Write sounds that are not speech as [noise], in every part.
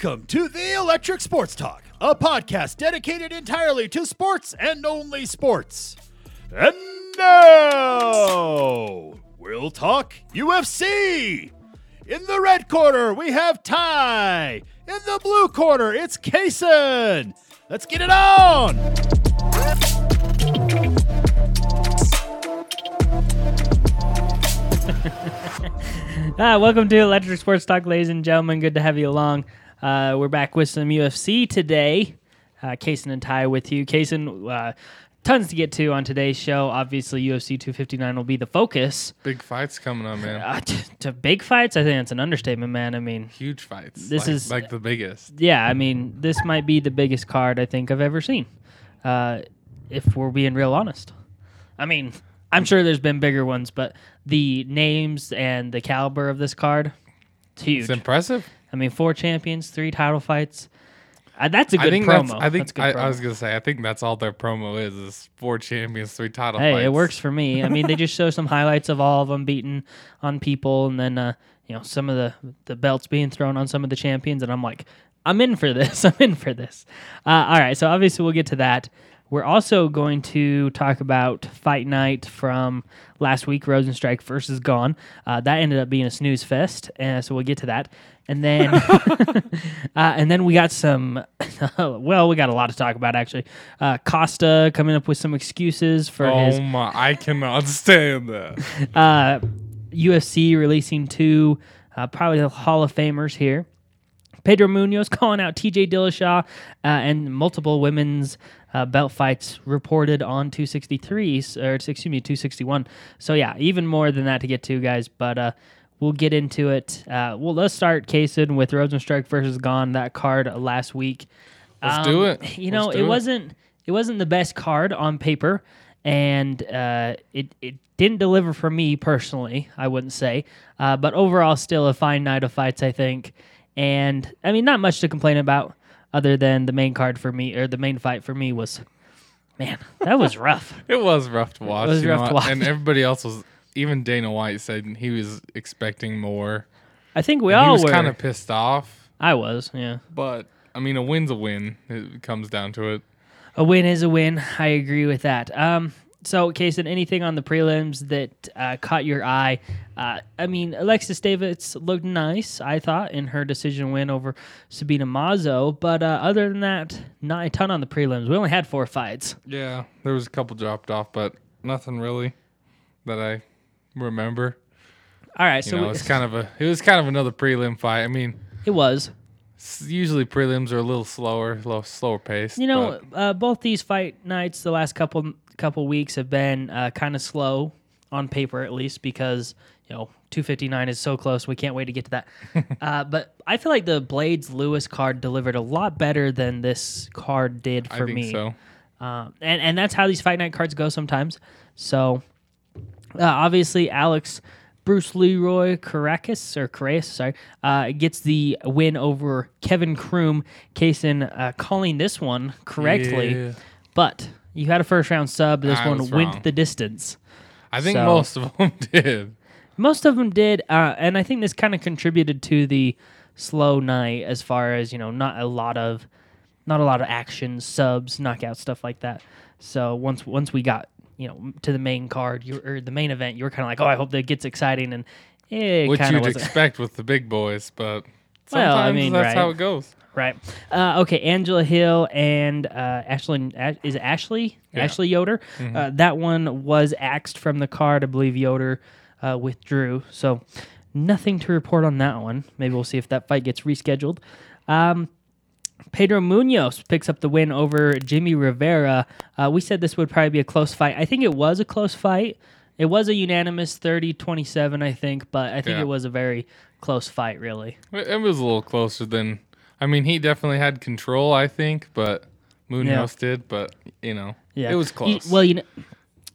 Welcome to the Electric Sports Talk, a podcast dedicated entirely to sports and only sports. And now we'll talk UFC. In the red corner, we have Ty. In the blue corner, it's Kaysen. Let's get it on. [laughs] Ah, welcome to Electric Sports Talk, ladies and gentlemen. Good to have you along. Uh, we're back with some UFC today. Uh, Kaysen and Ty with you. Kaysen, uh, tons to get to on today's show. Obviously, UFC 259 will be the focus. Big fights coming up, man. Uh, t- to big fights, I think that's an understatement, man. I mean, Huge fights. This like, is- like the biggest. yeah, I mean, this might be the biggest card I think I've ever seen. Uh, if we're being real honest, I mean, I'm sure there's been bigger ones, but the names and the caliber of this card, it's huge. It's impressive. I mean, four champions, three title fights. Uh, that's a good I think promo. that's. I think That's good I. I was gonna say. I think that's all their promo is: is four champions, three title hey, fights. it works for me. I mean, they just [laughs] show some highlights of all of them beating on people, and then uh, you know some of the the belts being thrown on some of the champions, and I'm like, I'm in for this. [laughs] I'm in for this. Uh, all right, so obviously we'll get to that. We're also going to talk about Fight Night from last week, Rozenstruik versus Gane. Uh, that ended up being a snooze fest, uh, so we'll get to that. And then, [laughs] uh, and then we got some. [laughs] well, we got a lot to talk about actually. Uh, Costa coming up with some excuses for Oh his my! I cannot stand that. [laughs] uh, UFC releasing two uh, probably the Hall of Famers here. Pedro Munhoz calling out TJ Dillashaw uh, and multiple women's uh, belt fights reported on 263 or excuse me 261. So yeah, even more than that to get to, guys. But uh, we'll get into it. Uh, well, let's start Kaysen with Rozenstruik versus Gane that card last week. Let's do it. You know, it it. wasn't it wasn't the best card on paper, and uh, it it didn't deliver for me personally. I wouldn't say, uh, but overall, still a fine night of fights. I think, and I mean, not much to complain about other than the main card for me or the main fight for me was, man, that was [laughs] rough. It was rough to watch. It was know rough to watch. And everybody else was. Even Dana White said he was expecting more. I think we he all was were. kind of pissed off. I was, yeah. But I mean, a win's a win. It comes down to it. A win is a win. I agree with that. Um, so, Kaysen, anything on the prelims that uh, caught your eye? Uh, I mean, Alexis Davis looked nice, I thought, in her decision win over Sabina Mazo. But uh, other than that, not a ton on the prelims. We only had four fights. Yeah, there was a couple dropped off, but nothing really that I remember. All right, You so know, we- it's kind of a. It was kind of another prelim fight. I mean, it was. usually prelims are a little slower, a little slower paced. You know, uh, both these fight nights the last couple couple weeks have been uh, kind of slow on paper, at least because you know 259 is so close. We can't wait to get to that. [laughs] uh, but I feel like the Blaydes Lewis card delivered a lot better than this card did I for think me. so. Um, and and that's how these fight night cards go sometimes. So uh, obviously Alex Bruce Leeroy Caceres or Caceres, sorry, uh, gets the win over Kevin Croom. Kaysen uh, calling this one correctly, Yeah. but you had a first round sub. This I one went the distance. I think So- most of [laughs] them did. Most of them did, uh, and I think this kind of contributed to the slow night as far as you know, not a lot of, not a lot of action, subs, knockout stuff like that. So once once we got you know to the main card, you or the main event, you were kind of like, oh, I hope that gets exciting, and it Which you'd wasn't. expect with the big boys, but sometimes [laughs] Well, I mean, that's right. how it goes. Right. Uh, okay. Angela Hill and uh, Ashley Ash- is it Ashley Yeah. Ashley Yoder. Mm-hmm. Uh, that one was axed from the card. I believe Yoder uh, withdrew. So nothing to report on that one. Maybe we'll see if that fight gets rescheduled. Um, Pedro Munhoz picks up the win over Jimmy Rivera. Uh, we said this would probably be a close fight. I think it was a close fight. It was a unanimous 30 27, I think, but I think Yeah. it was a very close fight, really. It was a little closer than. I mean, he definitely had control, I think, but Munhoz did. But you know, Yeah, it was You- close. well, you know,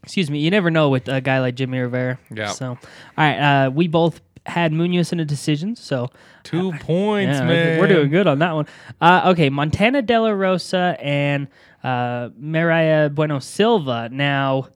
excuse me, you never know with a guy like Jimmy Rivera. Yeah. So, all right, uh, we both had Munhoz in a decision, so Two [laughs] points, yeah, man. we're doing good on that one. Uh, okay, Montana De La Rosa and uh, Mayra Bueno Silva. Now,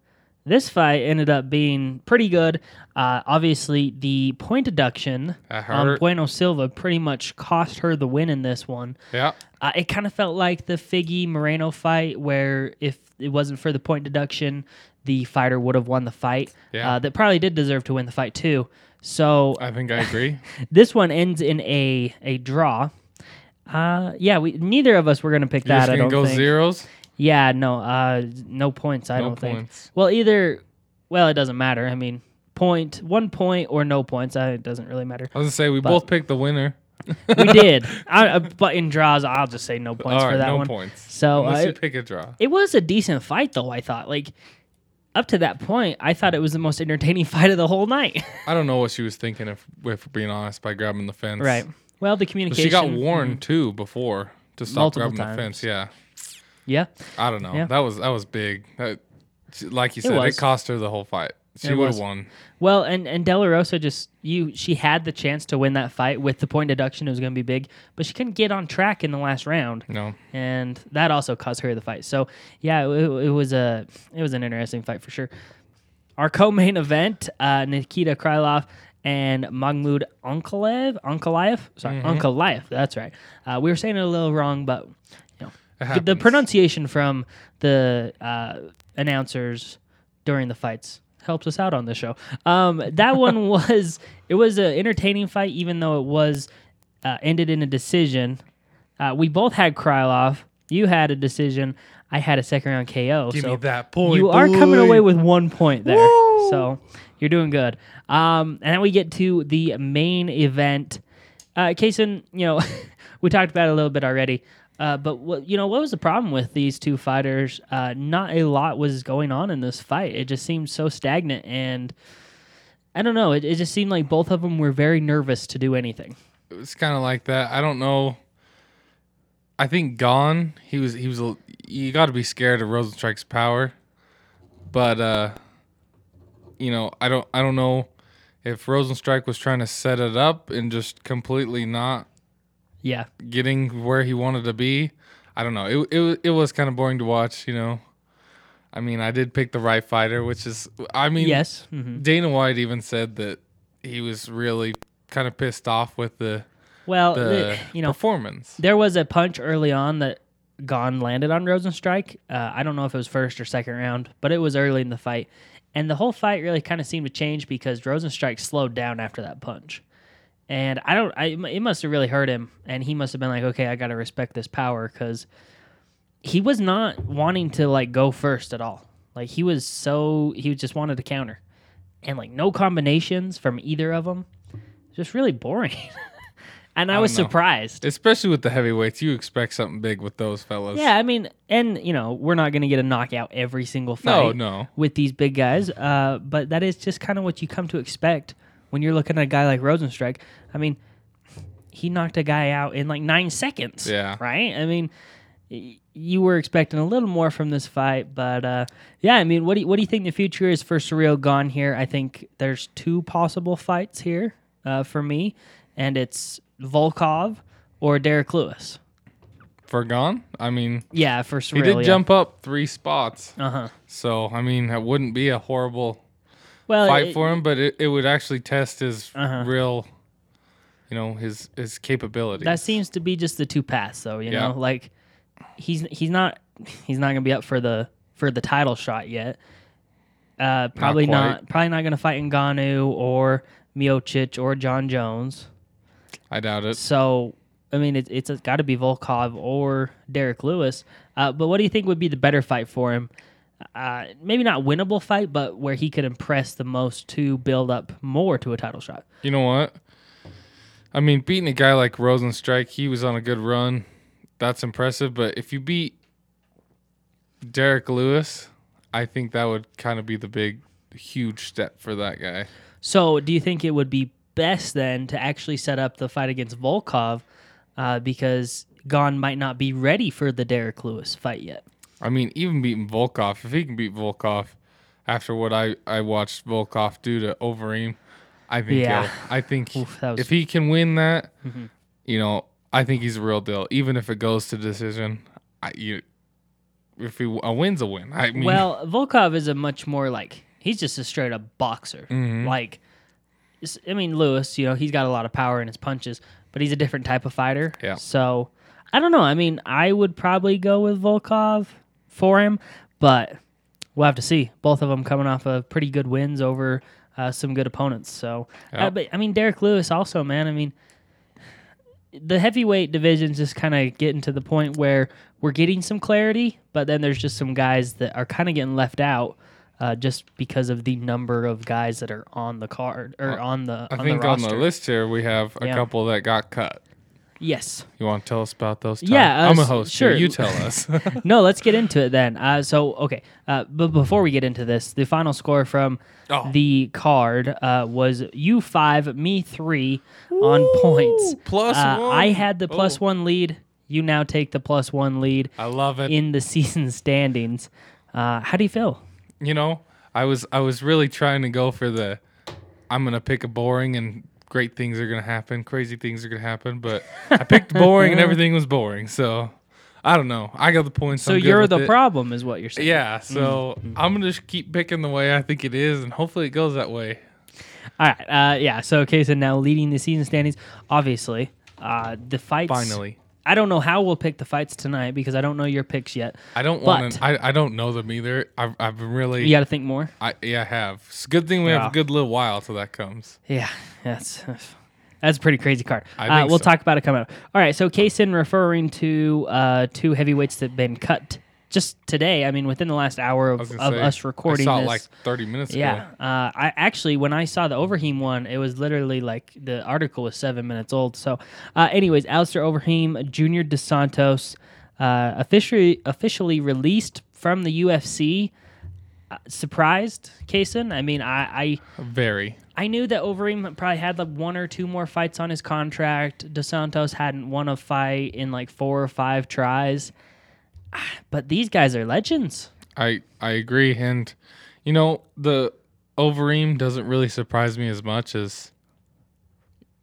This fight ended up being pretty good. Uh, obviously, the point deduction on hurt. Bueno Silva pretty much cost her the win in this one. Yeah. Uh, it kind of felt like the Figgy Moreno fight, where if it wasn't for the point deduction, the fighter would have won the fight. Yeah. Uh, that probably did deserve to win the fight too. So I think I agree. [laughs] this one ends in a a draw. Uh, yeah, we neither of us were gonna pick You're that. just I gonna don't go think. zeros. Yeah, no, uh, no points. I No don't think. Well, either. Well, it doesn't matter. I mean, point one point or no points. Uh, it doesn't really matter. I was gonna say we But- both picked the winner. We [laughs] did, I, uh, but in draws, I'll just say no points All for right, that no one. points. So Unless uh, you pick a draw. it was a decent fight, though. I thought, like, up to that point, I thought it was the most entertaining [laughs] fight of the whole night. I don't know what she was thinking, if, if we're being honest, by grabbing the fence. right. Well, the communication. she got warned mm-hmm. too before to stop Multiple grabbing times. the fence. Yeah. Yeah. I don't know. Yeah. That was that was big. That, like you said, it, was. cost her the whole fight. She would have won. Well, and and De La Rosa just you she had the chance to win that fight with the point deduction. It was going to be big, but she couldn't get on track in the last round. No. and that also cost her the fight. So yeah, it, it was a it was an interesting fight for sure. Our co-main event: uh, Nikita Krylov and Mahmoud Ankalaev. Ankalaev, sorry, Ankalaev. That's right. Uh, we were saying it a little wrong, but you know, the pronunciation from the uh, announcers during the fights helps us out on this show. Um, that one [laughs] was it was an entertaining fight, even though it was uh, ended in a decision. Uh, we both had Krylov. You had a decision. I had a second round KO. Give so me that point. you are coming away with one point there. So you're doing good. Um, and then we get to the main event. Uh, Kaysen, you know, [laughs] we talked about it a little bit already. Uh, but what you know, what was the problem with these two fighters? Uh, not a lot was going on in this fight. It just seemed so stagnant, and I don't know. It, it just seemed like both of them were very nervous to do anything. It was kind of like that. I don't know. I think Gane. He was. He was. A, you got to be scared of Rozenstruik's power, but uh, you know, I don't. I don't know if Rozenstruik was trying to set it up and just completely not Yeah, getting where he wanted to be. I don't know. It it it was kind of boring to watch. You know. I mean, I did pick the right fighter, which is. I mean, yes, hmm Dana White even said that he was really kind of pissed off with the well, the the- you know, performance. There was a punch early on that Gane landed on Rozenstruik. Uh, I don't know if it was first or second round, but it was early in the fight. And the whole fight really kind of seemed to change because Rozenstruik slowed down after that punch. And I don't, I, it must have really hurt him. And he must have been like, okay, I got to respect this power because he was not wanting to like go first at all. Like he was so, he just wanted to counter. And like no combinations from either of them. Just really boring. [laughs] and I, I was know. surprised. Especially with the heavyweights, you expect something big with those fellas. Yeah, I mean, and you know, we're not going to get a knockout every single fight No, no. with these big guys, uh, but that is just kind of what you come to expect when you're looking at a guy like Rozenstruik. I mean, he knocked a guy out in like nine seconds. Yeah. Right? I mean, you were expecting a little more from this fight, but uh, yeah, I mean, what do you, what do you think the future is for Ciryl Gane here? I think there's two possible fights here uh, for me, and it's Volkov or Derrick Lewis. For Gane, I mean, Yeah, for Ciryl. he did yeah. jump up three spots. Uh huh. So, I mean, that wouldn't be a horrible Well, fight it- for him, but it, it would actually test his Uh-huh. real, you know, his his capabilities. that seems to be just the two paths, though. You Yeah. know, like he's he's not he's not gonna be up for the for the title shot yet. Uh, probably quite. not. Probably not gonna fight Ngannou or Miocic or Jon Jones. I doubt it. So I mean, it, it's got to be Volkov or Derrick Lewis. Uh, but what do you think would be the better fight for him? Uh, maybe not winnable fight, but where he could impress the most to build up more to a title shot. You know what? I mean, beating a guy like Rozenstruik, he was on a good run. That's impressive. But if you beat Derrick Lewis, I think that would kind of be the big, huge step for that guy. So, do you think it would be best then to actually set up the fight against Volkov uh, because Gane might not be ready for the Derrick Lewis fight yet? I mean, even beating Volkov, if he can beat Volkov after what I, I watched Volkov do to Overeem, I think Yeah. I think Oof, was- Mm-hmm. if he can win that, you know, I think he's a real deal. Even if it goes to decision, I, you, if he a win's a win. I mean, Well, Volkov is a much more like he's just a straight up boxer. Mm-hmm. Like, I mean, Lewis, you know, he's got a lot of power in his punches, but he's a different type of fighter. Yeah. So I don't know. I mean, I would probably go with Volkov for him, but we'll have to see. Both of them coming off of pretty good wins over uh, some good opponents. So, uh, but I mean, Derek Lewis also, man. I mean, the heavyweight division's just kind of getting to the point where we're getting some clarity, but then there's just some guys that are kind of getting left out uh, just because of the number of guys that are on the card or on the I on think the on the list here we have a Yeah. couple that got cut. Yes. You want to tell us about those? Yeah, uh, I'm a host. sure. Here. You tell us. [laughs] no, let's get into it then. Uh, so, okay, uh, but before we get into this, the final score from Oh. the card uh, was you five, me three on points. plus Uh, one. I had the plus Oh. one lead. You now take the plus one lead I love it. in the season [laughs] standings. Uh, how do you feel? you know, I was I was really trying to go for the I'm gonna pick a boring and great things are gonna happen, crazy things are gonna happen, but I picked boring and [laughs] everything was boring. So I don't know. I got the points. So I'm you're the it. problem, is what you're saying. Yeah. So I'm gonna just keep picking the way I think it is, and hopefully it goes that way. All right. Uh, yeah. So Kaysen now leading the season standings. Obviously, uh, the fights. Finally. I don't know how we'll pick the fights tonight because I don't know your picks yet. I don't want to. I, I don't know them either. I've I've been really. You got to think more. I yeah I have. It's a good thing we have a good little while till that comes. Yeah, that's that's a pretty crazy card. I Uh, we'll so. talk about it coming up. All right, so Kaysen referring to uh, two heavyweights that have been cut just today. I mean, within the last hour of, of say, us recording I saw this. it like 30 minutes yeah, ago. uh, I actually when I saw the Overeem one, it was literally like the article was seven minutes old. So, uh, anyways, Alistair Overeem, Junior Dos Santos, uh, officially officially released from the UFC. Uh, surprised, Kaysen? I mean, I, I Very. I knew that Overeem probably had like one or two more fights on his contract. Dos Santos hadn't won a fight in like four or five tries. [sighs] But these guys are legends. I I agree, and you know the Overeem doesn't really surprise me as much as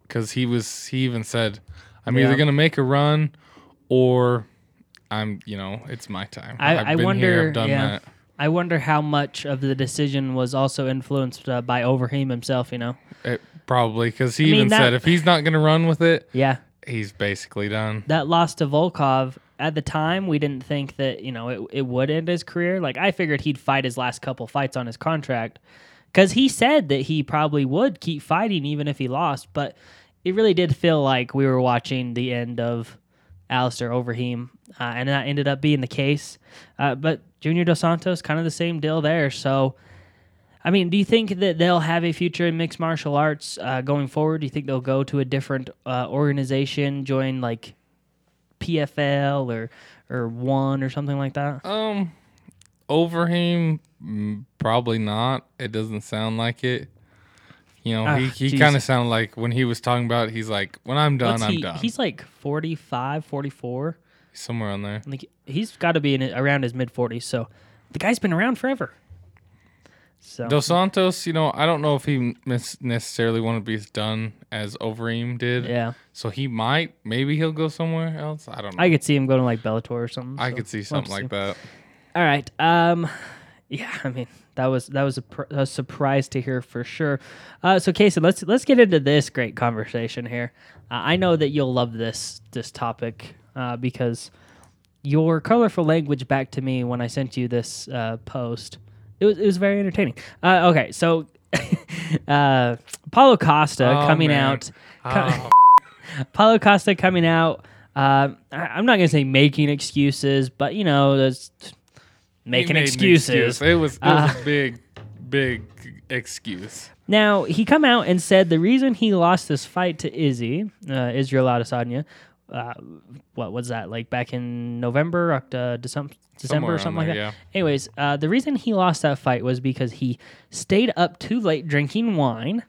because he was he even said I'm Yeah. either gonna make a run or I'm you know it's my time. I- I've I been wonder- here, I've done yeah. that. I wonder how much of the decision was also influenced uh, by Overeem himself, you know? It, probably because he I mean, even that- said if he's not gonna run with it, Yeah. he's basically done. That loss to Volkov, at the time, we didn't think that, you know, it, it would end his career. Like, I figured he'd fight his last couple fights on his contract because he said that he probably would keep fighting even if he lost. But it really did feel like we were watching the end of Alistair Overeem, uh, and that ended up being the case. Uh, but Junior Dos Santos, kind of the same deal there. So, I mean, do you think that they'll have a future in mixed martial arts uh, going forward? Do you think they'll go to a different uh, organization, join like PFL or or one or something like that? Um, Overeem, mm, probably not. It doesn't sound like it. You know, Ah, he, he kind of sounded like when he was talking about, it, he's like, when I'm done, What's I'm he, done. He's like 45, 44. somewhere on there. Like he's got to be in around his mid 40s. So the guy's been around forever. So Dos Santos, you know, I don't know if he mis- necessarily want to be as done as Overeem did. yeah, So he might, maybe he'll go somewhere else. I don't know. I could see him going to like Bellator or something. I so could see something like that. All right. Um, yeah. I mean, that was that was a, pr- a surprise to hear for sure. Uh, so, Casey, let's let's get into this great conversation here. Uh, I know that you'll love this this topic uh, because your colorful language back to me when I sent you this uh, post. It was it was very entertaining. Uh, okay, so [laughs] uh, Paulo Costa Oh, coming man. out. Oh, [laughs] Paulo Costa coming out. Um, I, I'm not gonna say making excuses, but you know, that's making excuses. excuse. It was, it Uh, a big, big excuse. Now he come out and said the reason he lost this fight to Izzy, uh, Israel Adesanya, uh, what was that like back in November, October, December, December or something around like that. yeah. Anyways, uh, the reason he lost that fight was because he stayed up too late drinking wine,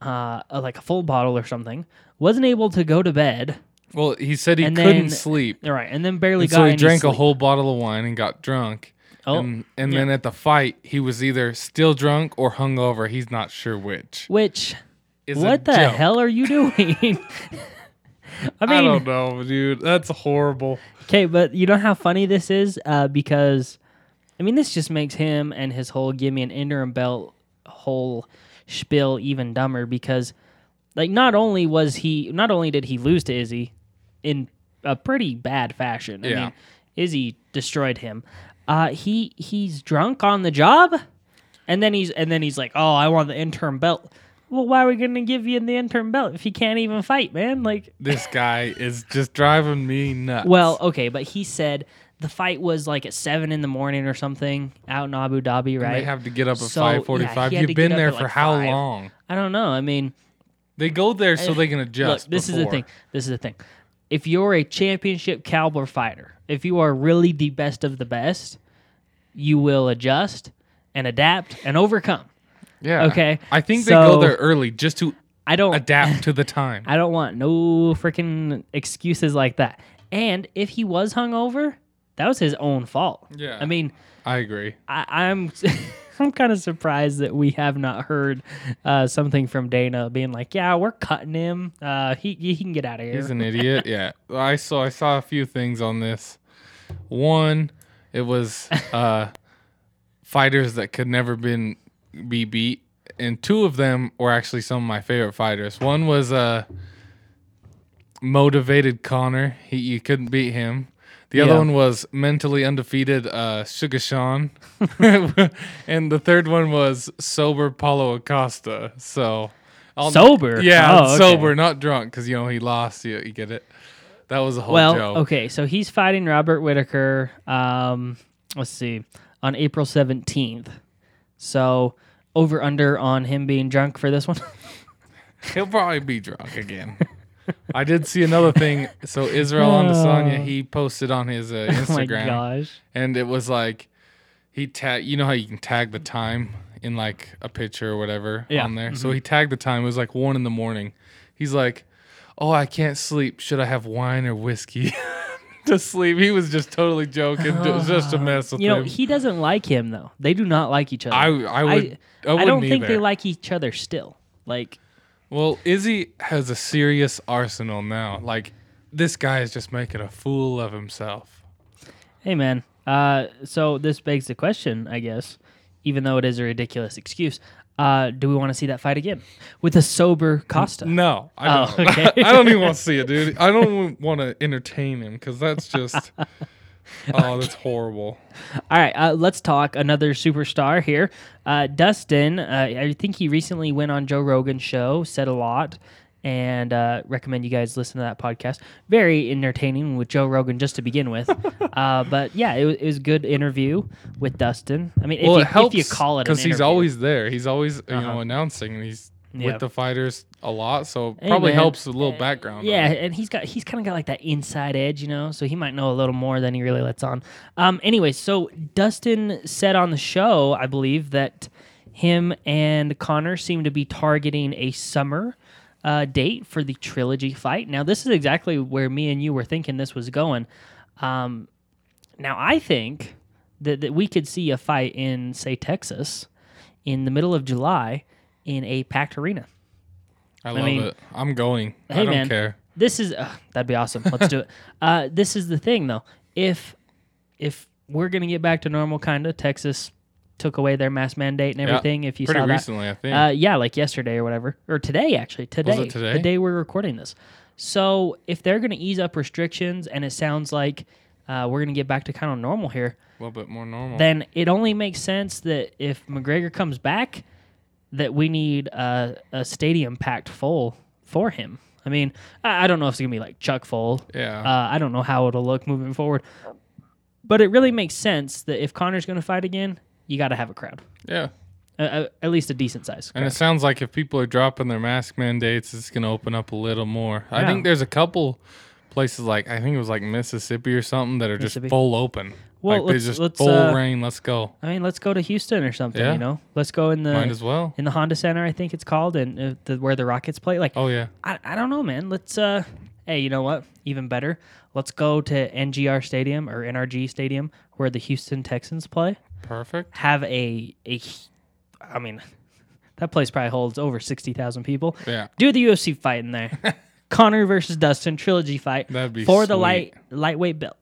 uh, like a full bottle or something, wasn't able to go to bed. Well, he said he And couldn't then- sleep. All right, and then barely And got so he drank a whole bottle of wine and got drunk. Oh, and and yeah. then at the fight, he was either still drunk or hungover. He's not sure which. Which Is what the joke. hell are you doing? [laughs] I I don't know, dude. That's horrible. Okay, but you know how funny this is? Uh, because, I mean, this just makes him and his whole give me an interim belt whole spiel even dumber because, like, not only was he, not only did he lose to Izzy in a pretty bad fashion. I Yeah. mean, Izzy destroyed him. Uh, he he's drunk on the job, and then he's and then he's like, "Oh, I want the interim belt." Well, why are we gonna give you the interim belt if you can't even fight, man? Like, [laughs] This guy is just driving me nuts. well, okay, but he said the fight was like at seven in the morning or something out in Abu Dhabi, And right? they have to get up at So, five forty-five. he had to You've been there for like, how five. long? I don't know. I mean, They go there so they can look, adjust. this is the thing. This is the thing. If you're a championship caliber fighter, if you are really the best of the best, you will adjust and adapt and overcome. Yeah. Okay, I think they go there early just to I don't adapt [laughs] to the time. I don't want no freaking excuses like that. And if he was hungover, that was his own fault. Yeah. I mean, I agree. I, I'm [laughs] I'm kind of surprised that we have not heard uh, something from Dana being like, "Yeah, we're cutting him. Uh, he he can get out of here." He's an idiot. [laughs] Yeah. I saw I saw a few things on this. One, it was uh fighters that could never been be beat. And two of them were actually some of my favorite fighters. One was uh motivated Conor. He you couldn't beat him. The other Yeah. one was mentally undefeated uh Sugar Sean. [laughs] and the third one was sober Paulo Acosta. So I'll- Sober? Yeah, Oh, okay. sober, not drunk, because you know he lost. You, you get it. That was a whole well, joke. okay, so he's fighting Robert Whittaker. Um, let's see, on April seventeenth. So over under on him being drunk for this one. [laughs] He'll probably be drunk again. I did see another thing. So Israel Adesanya, he posted on his uh, [laughs] oh my Instagram, gosh. and it was like he tag. You know how you can tag the time in like a picture or whatever Yeah. on there. So he tagged the time. It was like one in the morning. He's like, "Oh, I can't sleep. Should I have wine or whiskey?" [laughs] To sleep, he was just totally joking, It was just a [sighs] mess with You know, him. he doesn't like him though. They do not like each other. I I would I, I wouldn't don't think they like each other still. Like, Well, Izzy has a serious arsenal now. Like this guy is just making a fool of himself. hey man. Uh, so this begs the question, I guess, even though it is a ridiculous excuse. Uh, do we want to see that fight again with a sober Costa? No, I Oh, don't. okay. [laughs] I don't even want to see it, dude. I don't want to entertain him because that's [laughs] just. oh, that's horrible. All right, uh, let's talk another superstar here. Uh, Dustin, uh, I think he recently went on Joe Rogan's show, said a lot, and uh, recommend you guys listen to that podcast. Very entertaining with Joe Rogan just to begin with. [laughs] uh, but yeah, it, wa- it was a good interview with Dustin. I mean, if, well, you, it helps if you call it because he's always there. He's always you Uh-huh. know announcing, and he's Yeah. with the fighters a lot. So Hey, probably man. helps a little background. Yeah, and he's got he's kind of got like that inside edge, you know. So he might know a little more than he really lets on. Um. Anyway, so Dustin said on the show, I believe that him and Conor seem to be targeting a summer uh, date for the trilogy fight. Now, this is exactly where me and you were thinking this was going. Um. Now, I think that, that we could see a fight in, say, Texas, in the middle of July, in a packed arena. I love mean, it. I'm going. hey, I don't man. care. This is uh, that'd be awesome. Let's do it. [laughs] Uh, this is the thing though. If if we're gonna get back to normal, kind of Texas took away their mask mandate and Yeah, everything. if you Pretty saw that, recently, I think. uh, yeah, like yesterday or whatever, or today actually. Today, it today? the day we're recording this. So if they're gonna ease up restrictions, and it sounds like uh, we're gonna get back to kind of normal here, a little bit more normal. then it only makes sense that if McGregor comes back, that we need a, a stadium packed full for him. I mean, I, I don't know if it's gonna be like Chuck full. yeah. Uh, I don't know how it'll look moving forward, but it really makes sense that if Conor's gonna fight again, you got to have a crowd, yeah. uh, at least a decent size. And it sounds like if people are dropping their mask mandates, it's going to open up a little more. I think there's a couple places like I think it was like Mississippi or something that are just full open. Well, like let's- just let's, full uh, rain. Let's go. I mean, let's go to Houston or something. Yeah. You know, let's go in the Might as well. in the Honda Center, I think it's called, and uh, the, where the Rockets play. Like, Oh yeah. I, I don't know, man. Let's uh hey, you know what? Even better. Let's go to NGR Stadium or NRG Stadium where the Houston Texans play. Perfect. Have a a I mean [laughs] that place probably holds over 60,000 people. Yeah. Do the UFC fight in there. [laughs] Conor versus Dustin trilogy fight That'd be for the sweet. light lightweight belt.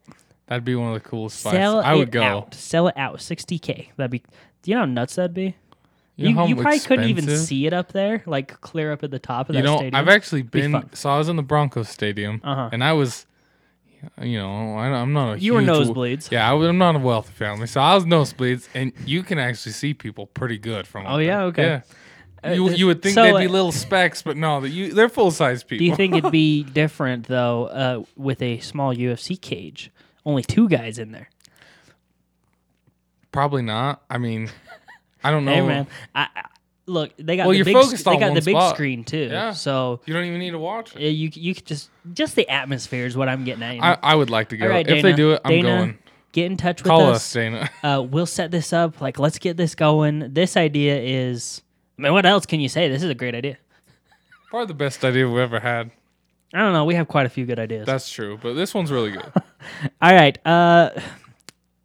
That'd be one of the coolest fights. Sell I would it go. out. Sell it out. 60k. That'd be. Do you know how nuts that'd be? You, You, you probably couldn't even see it up there, like clear up at the top of You that know, stadium. I've actually been. fun. So I was in the Broncos stadium, Uh-huh. and I was, you know, I, I'm not a. You were nosebleeds. Yeah, I, I'm not a wealthy family, so I was nosebleeds, and you can actually see people pretty good from. Oh, yeah? Okay. Yeah. Uh, You, you would think so, they'd uh, be little specks, but no, that you they're full size people. Do you think it'd [laughs] be different though uh, with a small UFC cage? Only two guys in there. Probably not. I mean, I don't know. Hey man, I, look, they got Well, the you're big, focused they on got one the big spot. screen too. Yeah. So You don't even need to watch it. you you could just just the atmosphere is what I'm getting at. you know? I, I would like to go. All right, if they Dana. do it, I'm Dana, going. Get in touch with Call us. us, Dana. [laughs] Uh, we'll set this up. Like, let's get this going. This idea is. I mean, what else can you say? This is a great idea. Probably the best idea we've ever had. I don't know. We have quite a few good ideas. That's true, but this one's really good. [laughs] All right. Uh,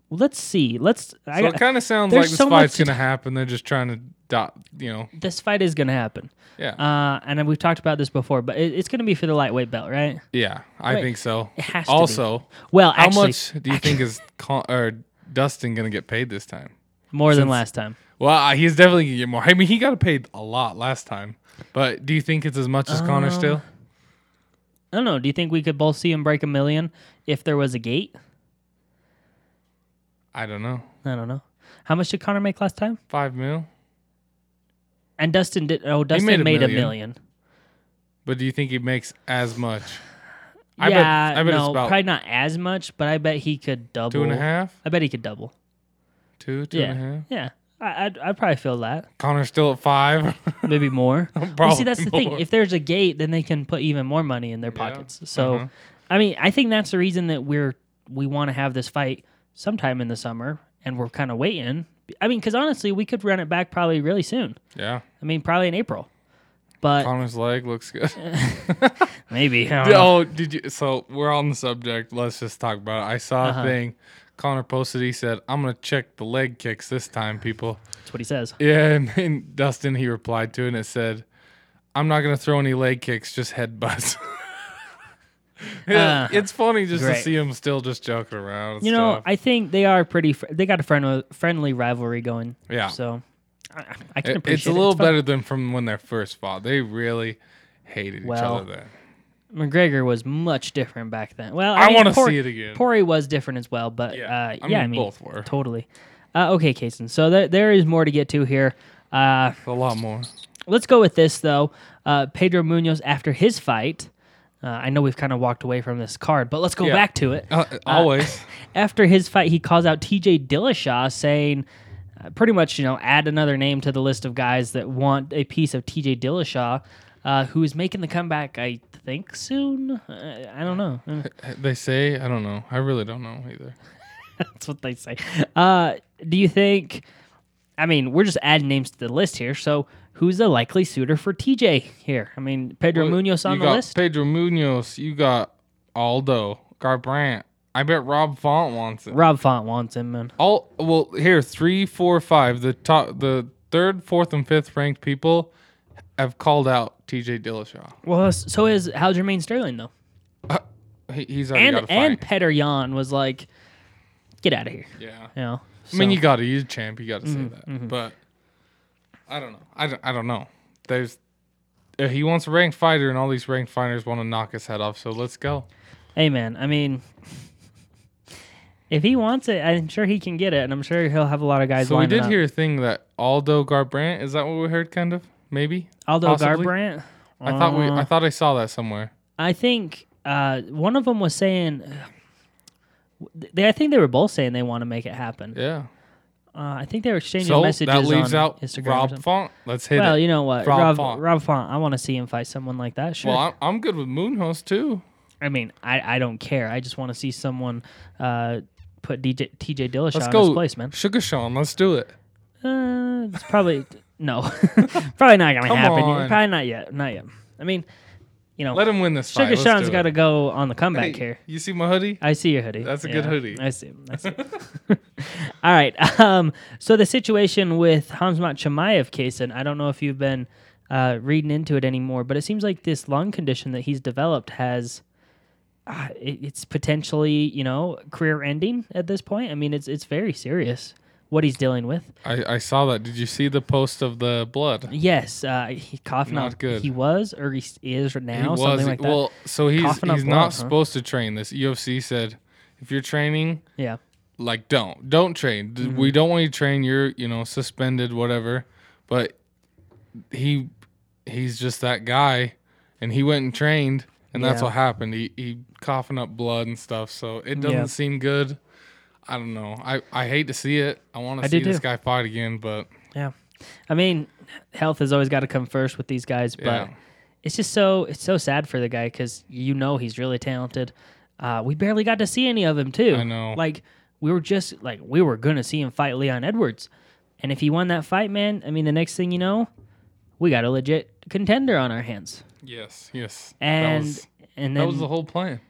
let's see. Let's. So got, it kind of sounds like this so fight's gonna happen. They're just trying to dot, you know, this fight is gonna happen. yeah, Uh, and we've talked about this before, but it, it's gonna be for the lightweight belt, right? yeah. I wait, think so. It has to be. Also, Well, how actually, much do you think [laughs] is Con- or Dustin gonna get paid this time? more than last time. Well, uh, he's definitely gonna get more. I mean, he got paid a lot last time, but do you think it's as much as Conor Uh, still? I don't know. Do you think we could both see him break a million if there was a gate? I don't know. I don't know. How much did Conor make last time? Five mil. And Dustin did. Oh, Dustin made made, a a million. million. But do you think he makes as much? I yeah, bet. I bet no, it's about probably not as much, but I bet he could double. two and a half, I bet he could double. two, two yeah, and a half. yeah. I, I'd, I'd probably feel that. Conor's still at five. [laughs] Maybe more. [laughs] well, see, Probably that's the thing. If there's a gate, then they can put even more money in their Yeah. pockets. So, Uh-huh. I mean, I think that's the reason that we're we want to have this fight sometime in the summer, and we're kind of waiting. I mean, because honestly, we could run it back probably really soon. yeah, I mean, probably in April. But Conor's leg looks good. [laughs] maybe. Oh, did you? So we're on the subject. Let's just talk about it. I saw Uh-huh. a thing. Conor posted. He said, "I'm gonna check the leg kicks this time, people." That's what he says. Yeah, and, and Dustin he replied to it and it said, "I'm not gonna throw any leg kicks, just headbutts." [laughs] yeah, Uh, it's funny just great. to see them still just joking around. You know. I think they are pretty. Fr- they got a friendly friendly rivalry going. Yeah. So I, I can It- appreciate it's a it. little better than from when they first fought. They really hated Well, each other then. McGregor was much different back then. Well, I mean, want to Por- see it again. Poirier was different as well, but Yeah. uh, I yeah, mean, I mean, both were. totally. Uh, okay, Kaysen. So there, there is more to get to here. Uh, a lot more. let's go with this though. Uh, Pedro Munhoz after his fight. Uh, I know we've kind of walked away from this card, but let's go Yeah. back to it. Uh, always. [laughs] After his fight, he calls out T.J. Dillashaw, saying, uh, pretty much, you know, add another name to the list of guys that want a piece of T.J. Dillashaw, uh, who is making the comeback. I think soon. Uh, I don't know. Uh, they say I don't know. I really don't know either. [laughs] That's what they say. Uh, do you think? I mean, we're just adding names to the list here. So, who's a likely suitor for TJ here? I mean, Pedro Well, Munhoz on you the got list. Pedro Munhoz. You got Aldo Garbrandt. I bet Rob Font wants him. Rob Font wants him, man. All well here three, four, five. The top, the third, fourth, and fifth ranked people have called out T.J. Dillashaw. Well, so is Aljamain Sterling though, He, he's already and and. Petr Yan was like, "Get out of here," yeah. you know. I mean, you got to. You're champ. You got to say Mm-hmm, that. But I don't know. I don't, I don't know. There's uh, he wants a ranked fighter, and all these ranked fighters want to knock his head off. So let's go. hey, man. I mean, [laughs] if he wants it, I'm sure he can get it, and I'm sure he'll have a lot of guys. So we did up. hear a thing that Aldo Garbrandt. Is that what we heard? Kind of maybe. Aldo possibly? Garbrandt. I thought we. Uh, I thought I saw that somewhere. I think uh, one of them was saying. [sighs] They, I think they were both saying they want to make it happen. Yeah. Uh, I think they were exchanging So messages that leaves on out Instagram. Rob. Font. Let's hit well, it. you know what, Rob Rob Font. Rob Font. I want to see him fight someone like that. Sure. Well, I'm, good with Munhoz too. I mean, I, I don't care. I just want to see someone uh, put DJ TJ Dillashaw Let's in go, his place, man. Sugar Sean. Let's do it. Uh, it's probably [laughs] no, [laughs] probably not gonna Come happen. on. Probably not yet. Not yet. I mean, you know, Let him win this fight. Sugar Sean's got to go on the comeback Hey, here. You see my hoodie? I see your hoodie. That's a good hoodie. I see. I see. [laughs] [laughs] All right. [laughs] Um, so the situation with Hamzat Chimaev, Kaysen, I don't know if you've been uh, reading into it anymore, but it seems like this lung condition that he's developed has. Uh, it, it's potentially, you know, career ending at this point. I mean, it's it's very serious what he's dealing with. I, I saw that. Did you see the post of the blood? Yes, uh, he coughing Not up. good. He was, or he is now, he was something like that. well. So he's Coughing up he's blood, not huh? supposed to train. This UFC said, if you're training, yeah, like don't don't train. D- Mm-hmm. We don't want you to train. You're you know suspended, whatever. But he he's just that guy, and he went and trained, and that's Yeah. what happened. He he coughing up blood and stuff. So it doesn't Yeah. seem good. I don't know. I, I hate to see it. I want to see this too. guy fight again, but yeah. I mean, health has always got to come first with these guys, but yeah. it's just so it's so sad for the guy because you know he's really talented. Uh, we barely got to see any of him too. I know. Like we were just like we were gonna see him fight Leon Edwards, and if he won that fight, man, I mean, the next thing you know, we got a legit contender on our hands. Yes, yes. And that was, and that was the whole plan.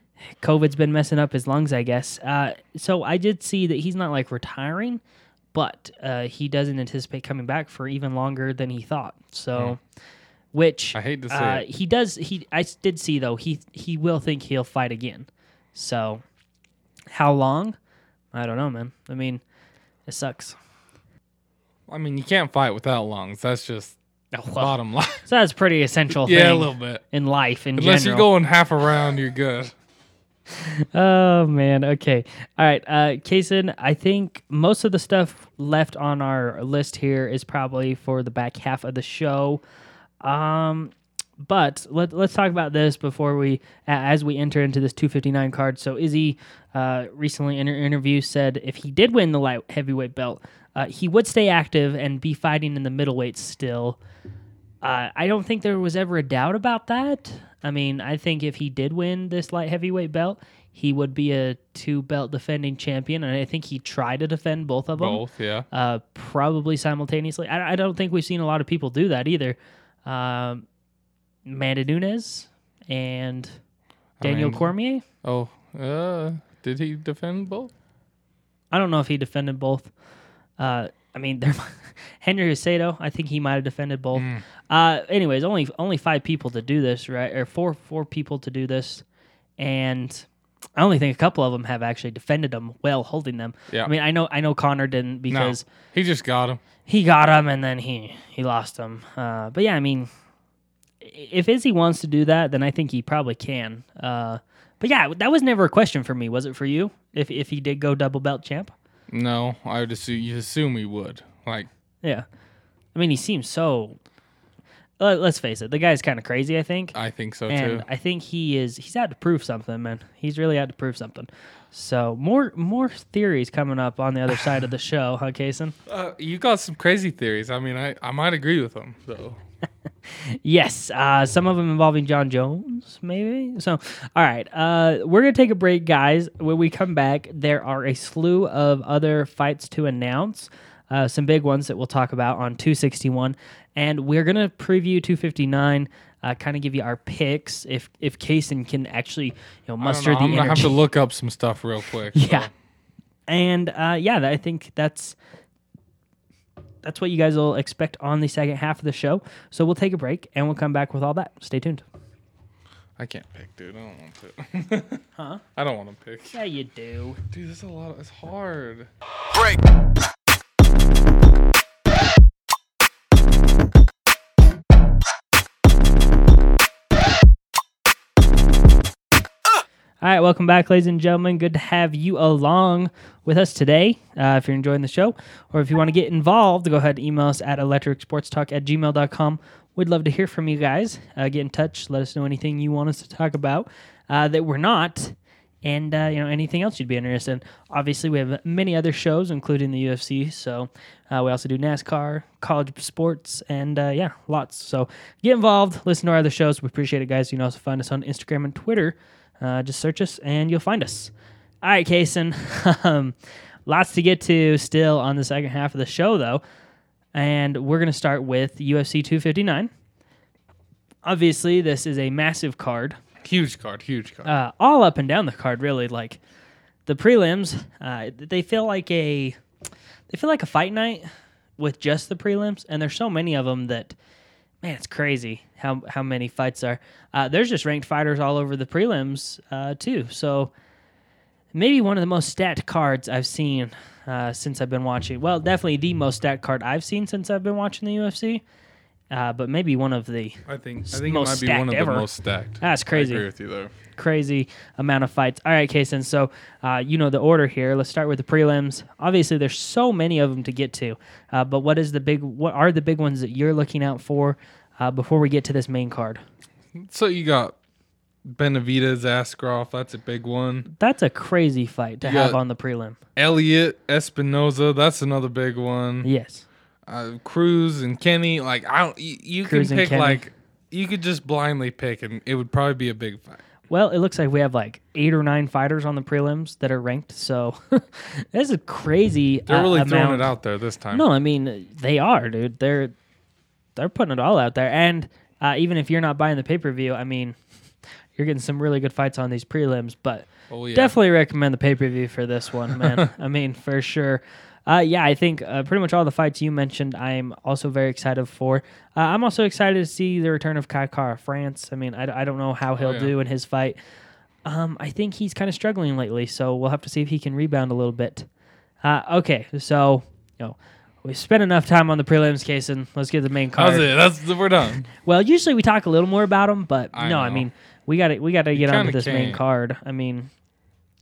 COVID's been messing up his lungs, I guess. Uh, so I did see that he's not like retiring, but uh, he doesn't anticipate coming back for even longer than he thought. So, which Hmm. I hate to say uh, he does. He I did see though he he will think he'll fight again. So, how long? I don't know, man. I mean, it sucks. I mean, you can't fight without lungs. That's just Oh, well, bottom line. so that's pretty essential [laughs] yeah, a little bit. in life in Unless general. you're going half around, you're good. Oh man. Okay. All right. Uh, Kaysen, I think most of the stuff left on our list here is probably for the back half of the show. Um, but let, let's talk about this before we, as we enter into this 259 card. So Izzy, uh, recently in an interview said if he did win the light heavyweight belt, uh, he would stay active and be fighting in the middleweight still. Uh, I don't think there was ever a doubt about that. I mean, I think if he did win this light heavyweight belt, he would be a two belt defending champion, and I think he tried to defend both of them, Both, yeah. uh, probably simultaneously. I, I don't think we've seen a lot of people do that either. Um, Amanda Nunes and Daniel Amanda- Cormier. Oh, uh, did he defend both? I don't know if he defended both. Uh, I mean, [laughs] there, Henry Cejudo, I think he might have defended both. Mm. Uh, anyways, only only five people to do this, right? Or four four people to do this, and I only think a couple of them have actually defended them well, holding them. Yeah. I mean, I know I know Conor didn't No, because he just got him. he got him and then he he lost him. Uh, but yeah, I mean, if Izzy wants to do that, then I think he probably can. Uh, but yeah, that was never a question for me, was it for you? If if he did go double belt champ. No, I would assume you assume he would. Like, Yeah. I mean, he seems so. Let, let's face it, the guy's kind of crazy, I think. I think so and too. I think he is. He's out to prove something, man. He's really out to prove something. So more more theories coming up on the other [laughs] side of the show, huh, Kaysen? Uh, you got some crazy theories. I mean, I, I might agree with them. though. [laughs] Yes, uh, some of them involving Jon Jones, maybe. So, all right, uh, we're gonna take a break, guys. When we come back, there are a slew of other fights to announce. Uh, some big ones that we'll talk about on 261, and we're gonna preview 259. Uh, kind of give you our picks if if Kaysen can actually you know I don't muster know, the I'm gonna have to look up some stuff real quick. so. Yeah. And uh, yeah, I think that's that's what you guys will expect on the second half of the show. So we'll take a break and we'll come back with all that. Stay tuned. I can't pick, dude. I don't want to. Huh? [laughs] I don't want to pick. Yeah, you do. Dude, that's a lot. It's hard. break. All right, welcome back, ladies and gentlemen. Good to have you along with us today. Uh, if you're enjoying the show, or if you want to get involved, go ahead and email us at electricsportstalk at gmail.com. We'd love to hear from you guys. Uh, get in touch. Let us know anything you want us to talk about uh, that we're not, and uh, you know anything else you'd be interested in. Obviously, we have many other shows, including the UFC. So uh, we also do NASCAR, college sports, and uh, yeah, lots. So get involved. Listen to our other shows. We appreciate it, guys. You can also find us on Instagram and Twitter. Uh, just search us and you'll find us. All right, Kaysen. [laughs] um, lots to get to still on the second half of the show, though. And we're going to start with UFC 259. Obviously, this is a massive card, Huge card. Huge card. uh, all up and down the card, really. Like the prelims, uh, they feel like a they feel like a fight night with just the prelims, and there's so many of them that man, it's crazy how how many fights are. Uh, there's just ranked fighters all over the prelims uh, too. So maybe one of the most stacked cards I've seen uh, since I've been watching. Well, definitely the most stacked card I've seen since I've been watching the UFC. Uh, but maybe one of the I think I think it most might be one of ever. the most stacked. That's I crazy. agree with you there. crazy amount of fights. All right, Kaysen. So uh, you know the order here. Let's start with the prelims. Obviously, there's so many of them to get to. Uh, but what is the big? What are the big ones that you're looking out for uh, before we get to this main card? So you got Benavidez, Askarov. That's a big one. That's a crazy fight to You have on the prelim. Elliott Espinosa. That's another big one. Yes. Uh, Cruz and Kenney. Like I don't, you, you can Cruz and pick Kenney. like you could just blindly pick, and it would probably be a big fight. Well, it looks like we have like eight or nine fighters on the prelims that are ranked. So [laughs] this is crazy. They're uh, really throwing amount. it out there this time. No, I mean they are, dude. They're they're putting it all out there, and uh, even if you're not buying the pay per view, I mean, [laughs] you're getting some really good fights on these prelims. But oh yeah, definitely recommend the pay per view for this one, man. [laughs] I mean, for sure. Uh, yeah, I think uh, pretty much all the fights you mentioned, I'm also very excited for. Uh, I'm also excited to see the return of Kai Kara France. I mean, I, I don't know how he'll yeah. do in his fight. Um, I think he's kind of struggling lately, so we'll have to see if he can rebound a little bit. Uh, okay, so you know we spent enough time on the prelims case, and let's get the main card. That's it. That's we're done. Well, usually we talk a little more about them, but I no, I mean we got to we got to get on to this main can't. card. I mean,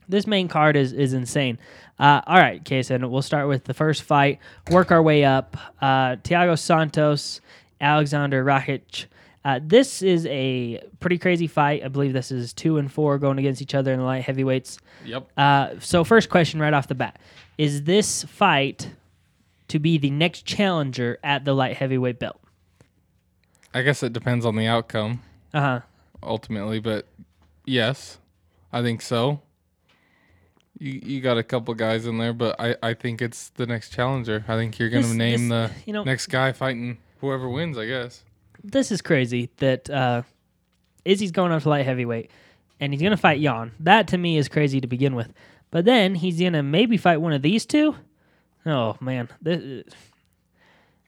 this main card is is insane. Uh, all right, Kaysen, we'll start with the first fight. Work our way up. Uh, Thiago Santos, Alexander Rakic. Uh, this is a pretty crazy fight. I believe this is two and four going against each other in the light heavyweights. Yep. Uh, so first question right off the bat: Is this fight to be the next challenger at the light heavyweight belt? I guess it depends on the outcome Uh huh. ultimately, but yes, I think so. You you got a couple guys in there, but I, I think it's the next challenger. I think you're gonna This- name this- the you know- next guy fighting whoever wins. I guess. this is crazy that uh, Izzy's going up to light heavyweight and he's going to fight Jan. That to me is crazy to begin with. But then he's going to maybe fight one of these two. Oh, man. This,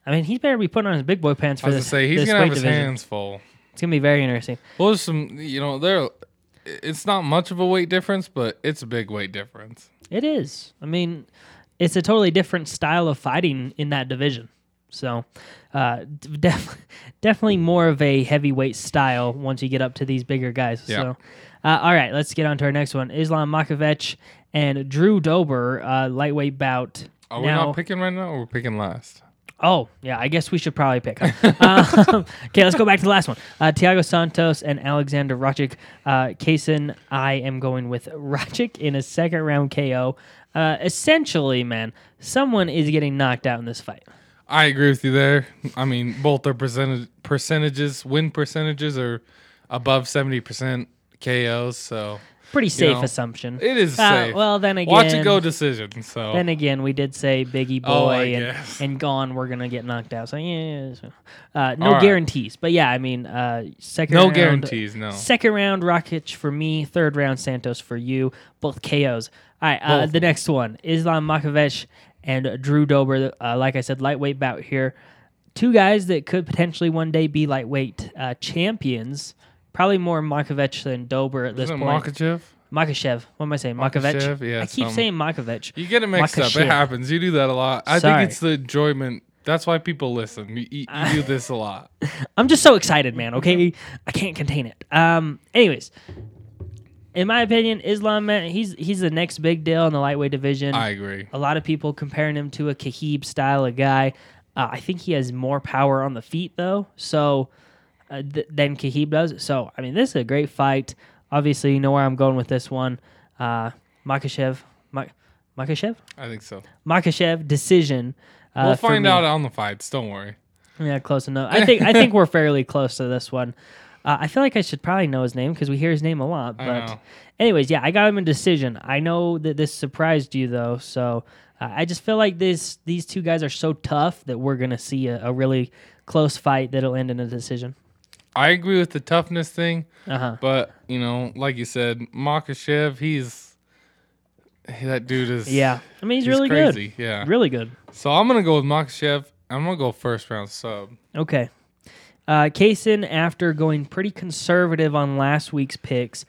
I mean, he's better be putting on his big boy pants I for was gonna this. say he's this gonna have his division. hands full. It's going to be very interesting. Well, there's some, you know, there. It's not much of a weight difference, but it's a big weight difference. It is. I mean, it's a totally different style of fighting in that division. So, uh, [laughs] def- definitely more of a heavyweight style once you get up to these bigger guys. Yeah. So, uh, all right, let's get on to our next one. Islam Makovech and Drew Dober, uh, lightweight bout. Are we now, not picking right now, or we're picking last? Oh, yeah, I guess we should probably pick. [laughs] um, okay, let's go back to the last one. Uh, Thiago Santos and Alexander Rakic. Uh, Kaysen, I am going with [laughs] Rakic in a second round KO. Uh, essentially, man, someone is getting knocked out in this fight. I agree with you there. I mean, both their percentage percentages, win percentages are above seventy percent KOs. So Pretty safe know, assumption. it is Uh, safe. well, then again, Watch it go decision. So Then again, we did say Biggie Oh, Boy and, and Gane we're gonna get knocked out. So yeah, so, uh, no right. guarantees. But yeah, I mean, uh, second no round, guarantees. No. Second round Rakic for me. Third round Santos for you. Both KOs. All right. Uh, the next one Islam Makovech and Drew Dober. Uh, like I said, lightweight bout here. Two guys that could potentially one day be lightweight uh, champions. Probably more Makovech than Dober at this Isn't point. Makhachev? Makashev. What am I saying? Makhachev? Yeah, I keep something. saying Makovech. You get it mixed up. It happens. You do that a lot. I Sorry. think it's the enjoyment. That's why people listen. You, you, you do this a lot. [laughs] I'm just so excited, man. Okay, I can't contain it. Um. Anyways, in my opinion, Islam, man, he's he's the next big deal in the lightweight division. I agree. A lot of people comparing him to a Khabib style of guy. Uh, I think he has more power on the feet though, so uh, th- than Khabib does. So I mean, this is a great fight. Obviously, you know where I'm going with this one. Uh, Makashev, Ma- Makashev, I think so. Makashev decision. Uh, We'll find out on the fights. Don't worry. Yeah, close enough. I think I think we're [laughs] fairly close to this one. Uh, I feel like I should probably know his name because we hear his name a lot. But anyways, yeah, I got him in decision. I know that this surprised you though, so uh, I just feel like this these two guys are so tough that we're gonna see a, a really close fight that'll end in a decision. I agree with the toughness thing, Uh huh. but you know, like you said, Makhachev, he's that dude is Yeah, I mean he's, he's really crazy. Yeah. good. Really good. So I'm gonna go with Makhachev. I'm gonna go first round sub. Okay. Uh, Kaysen, after going pretty conservative on last week's picks,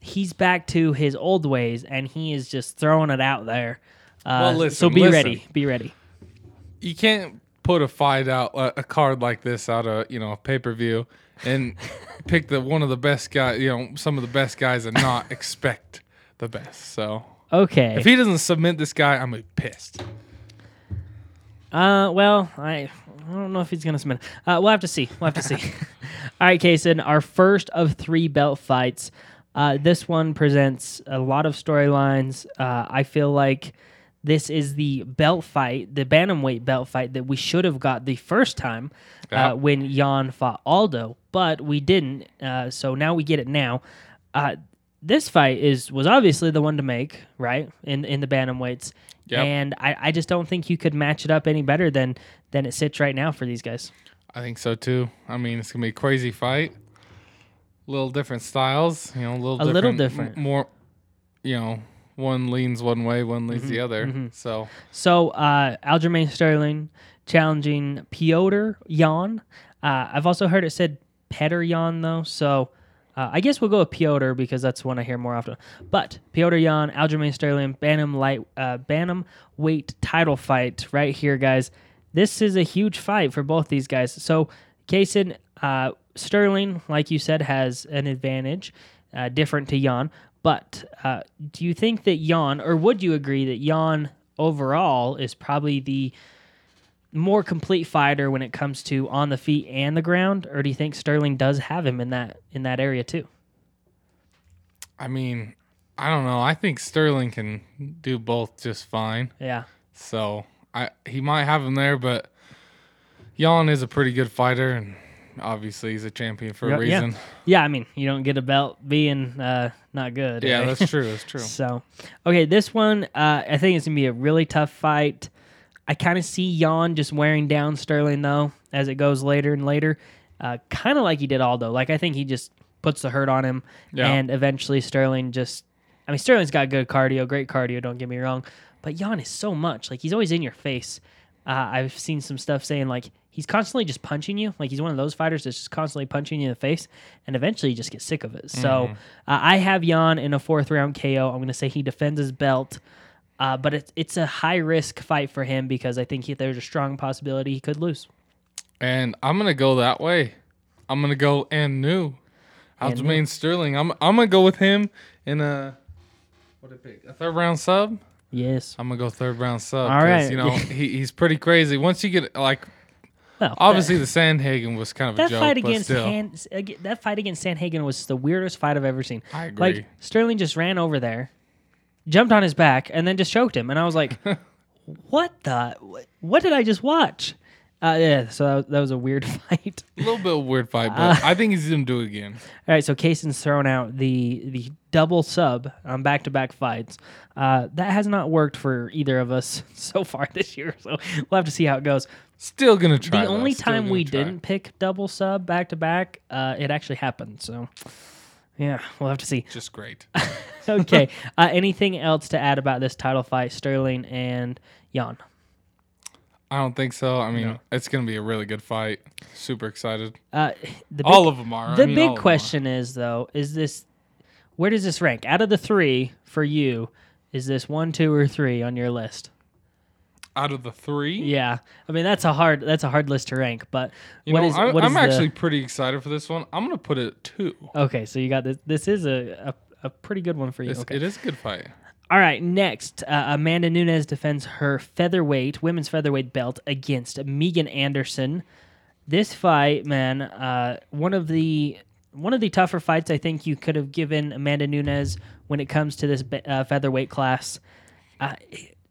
he's back to his old ways and he is just throwing it out there. Uh, Well, so be listen. ready. Be ready. You can't put a fight out a card like this out of you know a pay per view and [laughs] pick the one of the best guys. You know some of the best guys and not [laughs] expect the best. So Okay. if he doesn't submit this guy, I'm gonna be pissed. Uh, well, I, I don't know if he's gonna submit. Uh, we'll have to see. We'll have to see. [laughs] All right, Kaysen, our first of three belt fights. Uh, this one presents a lot of storylines. Uh, I feel like this is the belt fight, the bantamweight belt fight that we should have got the first time uh, when Yan fought Aldo, but we didn't. Uh, so now we get it now. Uh, this fight is was obviously the one to make, right? In in the bantamweights. Yep. And I, I just don't think you could match it up any better than than it sits right now for these guys. I think so too. I mean, it's gonna be a crazy fight. A little different styles, you know, a little A little different, different. m- more, you know, one leans one way, one leans Mm-hmm, the other. So So uh, Aljamain Sterling challenging Piotr Yan. Uh, I've also heard it said Petr Yan though, so uh, I guess we'll go with Piotr because that's one I hear more often. But Piotr Yan, Aljamain Sterling, Bantam light, uh, Bantam weight title fight right here, guys. This is a huge fight for both these guys. So Kaysen, uh, Sterling, like you said, has an advantage, uh, different to Yan. But uh, do you think that Yan, or would you agree that Yan overall is probably the more complete fighter when it comes to on the feet and the ground, or do you think Sterling does have him in that in that area too? I mean, I don't know. I think Sterling can do both just fine. Yeah, So I he might have him there, but Yan is a pretty good fighter, and obviously he's a champion for Yeah, a yeah. reason. yeah. I mean, you don't get a belt being uh, not good. Yeah, right? that's true. That's [laughs] true. So, okay, this one, uh, I think it's gonna be a really tough fight. I kind of see Yan just wearing down Sterling though as it goes later and later, uh, kind of like he did Aldo. Like I think he just puts the hurt on him, Yeah. and eventually Sterling just. I mean, Sterling's got good cardio, great cardio. Don't get me wrong, but Yan is so much like he's always in your face. Uh, I've seen some stuff saying like he's constantly just punching you. Like he's one of those fighters that's just constantly punching you in the face, and eventually you just get sick of it. So uh, I have Yan in a fourth round KO. I'm going to say he defends his belt, uh, but it's it's a high risk fight for him because I think he, there's a strong possibility he could lose. And I'm gonna go that way. I'm gonna go and new. Aljamain Sterling. I'm I'm gonna go with him in a what I pick? A third round sub. Yes. I'm gonna go third round sub. All right. You know [laughs] he, he's pretty crazy. Once you get like Well, obviously the Sandhagen was kind of a that, that joke, fight against. Han, that fight against Sandhagen was the weirdest fight I've ever seen. I agree. Like Sterling just ran over there, jumped on his back, and then just choked him. And I was like, [laughs] "What the? what- did I just watch?" Uh, yeah, so that was, that was a weird [laughs] fight. a little bit of a weird fight, Uh, but I think he's gonna do it again. [laughs] All right, so Kaysen's thrown out the the double sub on back to back fights. Uh, that has not worked for either of us so far this year. So we'll have to see how it goes. Still gonna try. the though. only Still time gonna we try. didn't pick double sub back to back, uh, it actually happened. So yeah, we'll have to see. just great. [laughs] okay. uh, anything else to add about this title fight, Sterling and Yan? I don't think so. I mean, it's gonna be a really good fight. Super excited. Uh, the big, all of them are. I the mean, big of them are. question is though, is this where does this rank out of the three for you? Is this one, two, or three on your list? Out of the three. Yeah, I mean that's a hard that's a hard list to rank. But You what know, is I'm, what I'm is the- actually pretty excited for this one. I'm gonna put it at two. okay? So you got this. This is a a, a pretty good one for you. It's, okay. It is a good fight. All right, next, uh, Amanda Nunes defends her featherweight, women's featherweight belt against Megan Anderson. This fight, man, uh, one of the one of the tougher fights I think you could have given Amanda Nunes when it comes to this uh, featherweight class. Uh,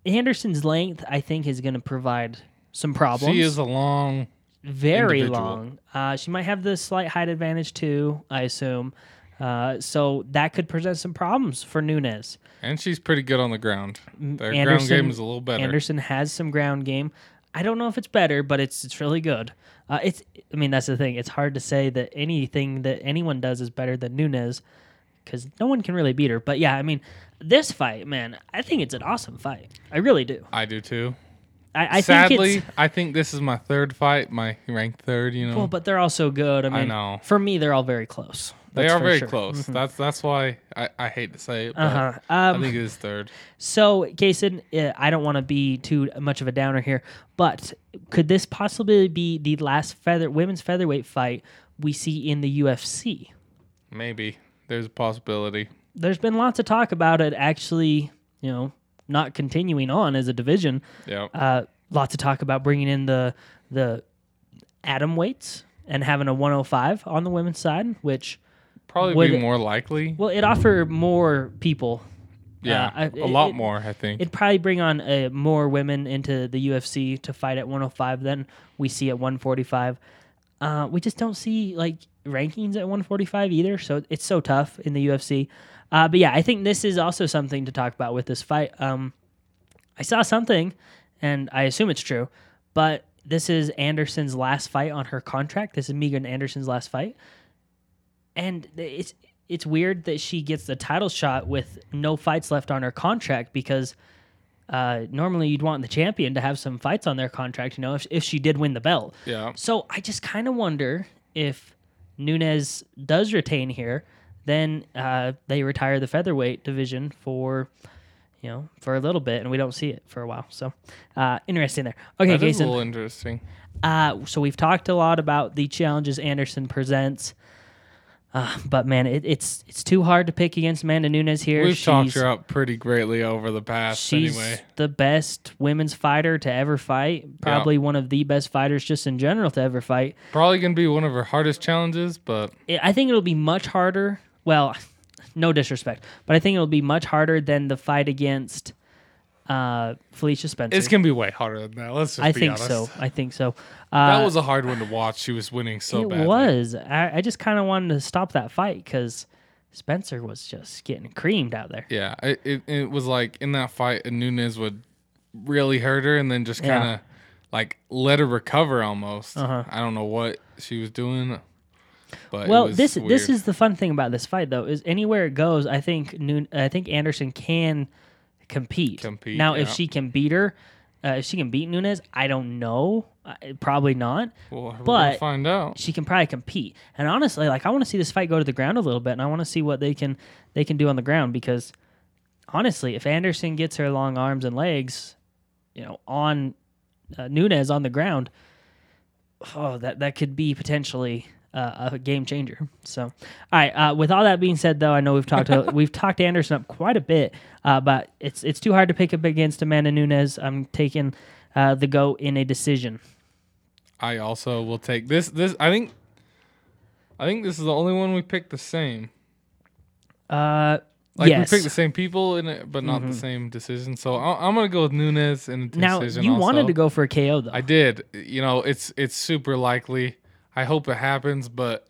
Anderson's length, I think, is going to provide some problems. She is a long. very individual. long. Uh, she might have the slight height advantage too, I assume. Uh, so that could present some problems for Nunes. And she's pretty good on the ground. Their ground game is a little better. Anderson has some ground game. I don't know if it's better, but it's it's really good. Uh, it's I mean that's the thing. It's hard to say that anything that anyone does is better than Nunes because no one can really beat her. But yeah, I mean this fight, man, I think it's an awesome fight. I really do. I do too. I, I Sadly, think I think this is my third fight, my ranked third. You know, well, but they're all so good. I mean, know. for me, they're all very close. they are very sure. close. That's that's why I, I hate to say it, but Uh-huh. I Um, think it is third. So, Kaysen, uh, I don't want to be too much of a downer here, but could this possibly be the last feather women's featherweight fight we see in the UFC? Maybe there's a possibility. There's been lots of talk about it actually, you know, not continuing on as a division. Yeah, Uh, lots of talk about bringing in the the atom weights and having a 105 on the women's side, which probably would- be more likely. well, it offer more people. yeah, uh, a it- lot it- more. I think. It'd probably bring on uh, more women into the UFC to fight at 105 than we see at 145. Uh, we just don't see like rankings at 145 either, so it's so tough in the UFC. Uh, but yeah, I think this is also something to talk about with this fight. Um, I saw something, and I assume it's true, but this is Anderson's last fight on her contract. This is Megan Anderson's last fight, and it's it's weird that she gets the title shot with no fights left on her contract because uh, normally you'd want the champion to have some fights on their contract, you know, if, if she did win the belt. yeah, So I just kind of wonder if Nunes does retain here, then uh, they retire the featherweight division for, you know, for a little bit, and we don't see it for a while. So uh, interesting there. Okay, that is a Jason. little interesting. Uh, so we've talked a lot about the challenges Anderson presents. Uh, but man, it, it's it's too hard to pick against Amanda Nunes here. We've talked her up pretty greatly over the past. She's anyway, the best women's fighter to ever fight. Probably one of the best fighters just in general to ever fight. probably gonna be one of her hardest challenges, but I think it'll be much harder. Well, [laughs] no disrespect, but I think it'll be much harder than the fight against uh, Felicia Spencer. it's gonna be way harder than that. Let's just I be think honest. so. I think so. Uh, That was a hard one to watch. She was winning so bad. it was. I, I just kind of wanted to stop that fight because Spencer was just getting creamed out there. Yeah, it, it it was like in that fight, Nunes would really hurt her, and then just kind of like let her recover almost. Uh-huh. I don't know what she was doing, but Well, this this is the fun thing about this fight, though, is anywhere it goes, I think Noon, I think Anderson can compete. Compete, Now, if she can beat her, uh, if she can beat Nunes, I don't know. Uh, probably not. Well, but- find out. She can probably compete. And honestly, like I want to see this fight go to the ground a little bit, and I want to see what they can they can do on the ground because honestly, if Anderson gets her long arms and legs, you know, on uh, Nunes on the ground, oh, that that could be potentially uh, a game changer. So, all right. Uh, with all that being said, though, I know we've talked to, [laughs] we've talked Anderson up quite a bit, uh, but it's it's too hard to pick up against Amanda Nunes. I'm taking uh, the go in a decision. I also will take this. This I think. I think this is the only one we picked the same. Uh, Like yes. Mm-hmm. we picked the same people in it, but not the same decision. So I, I'm gonna go with Nunes in a now decision. you wanted to go for a KO though. I did. You know, it's it's super likely. I hope it happens, but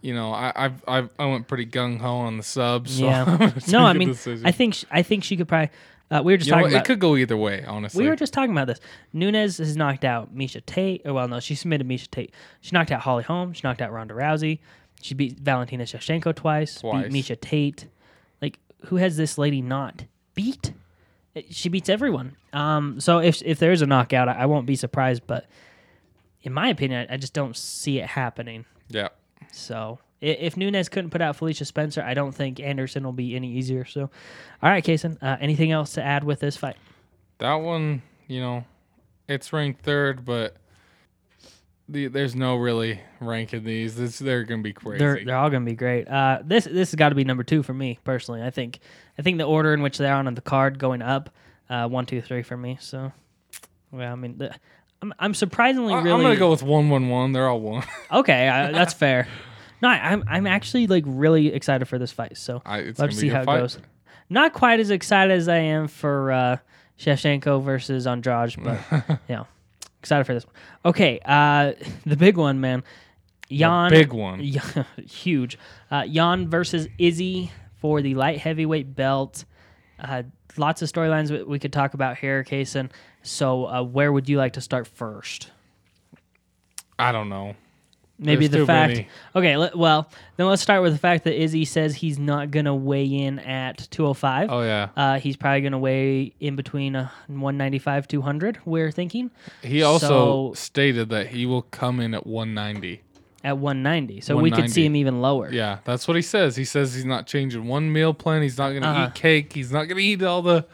you know, I I've, I've I went pretty gung ho on the subs. So yeah. [laughs] no, I mean, decision. I think sh- I think she could probably. Uh, we were just you know, talking what, about. it could go either way. Honestly, we were just talking about this. Nunes has knocked out Miesha Tate. Or well, no, she submitted Miesha Tate. She knocked out Holly Holm. She knocked out Ronda Rousey. She beat Valentina Shevchenko twice. Twice. Beat Miesha Tate. Like, who has this lady not beat? She beats everyone. Um, so if if there is a knockout, I, I won't be surprised. But in my opinion, I, just don't see it happening. yeah. So if Nunes couldn't put out Felicia Spencer, I don't think Anderson will be any easier. So, all right, Kaysen, uh, anything else to add with this fight? That one, you know, it's ranked third, but the, there's no really rank in these. This, they're gonna be crazy. They're they're all gonna be great. Uh, this this has got to be number two for me personally. I think I think the order in which they're on the card going up, uh, one, two, three for me. So, well, I mean, the, I'm I'm surprisingly really I'm gonna go with one one one. They're all one. [laughs] okay. I, that's fair. No, I, I'm I'm actually like really excited for this fight. So I, it's Let's see how good it goes. Not quite as excited as I am for uh, Shevchenko versus Andrade, but [laughs] yeah, excited for this one. Okay, uh, [laughs] the big one, man. Jan, big one. Huge. Uh, Jan versus Izzy for the light heavyweight belt. Uh, lots of storylines we, we could talk about here, Kaysen. So, uh, where would you like to start first? I don't know. Maybe There's the fact. many. Okay, let, well, then let's start with the fact that Izzy says he's not going to weigh in at 205. Oh yeah. Uh, he's probably going to weigh in between uh, 195, 200, we're thinking, He also So- stated that he will come in at 190. at 190. So we could see him even lower. Yeah, that's what he says. He says he's not changing one meal plan. He's not going to Uh-huh. eat cake. He's not going to eat all the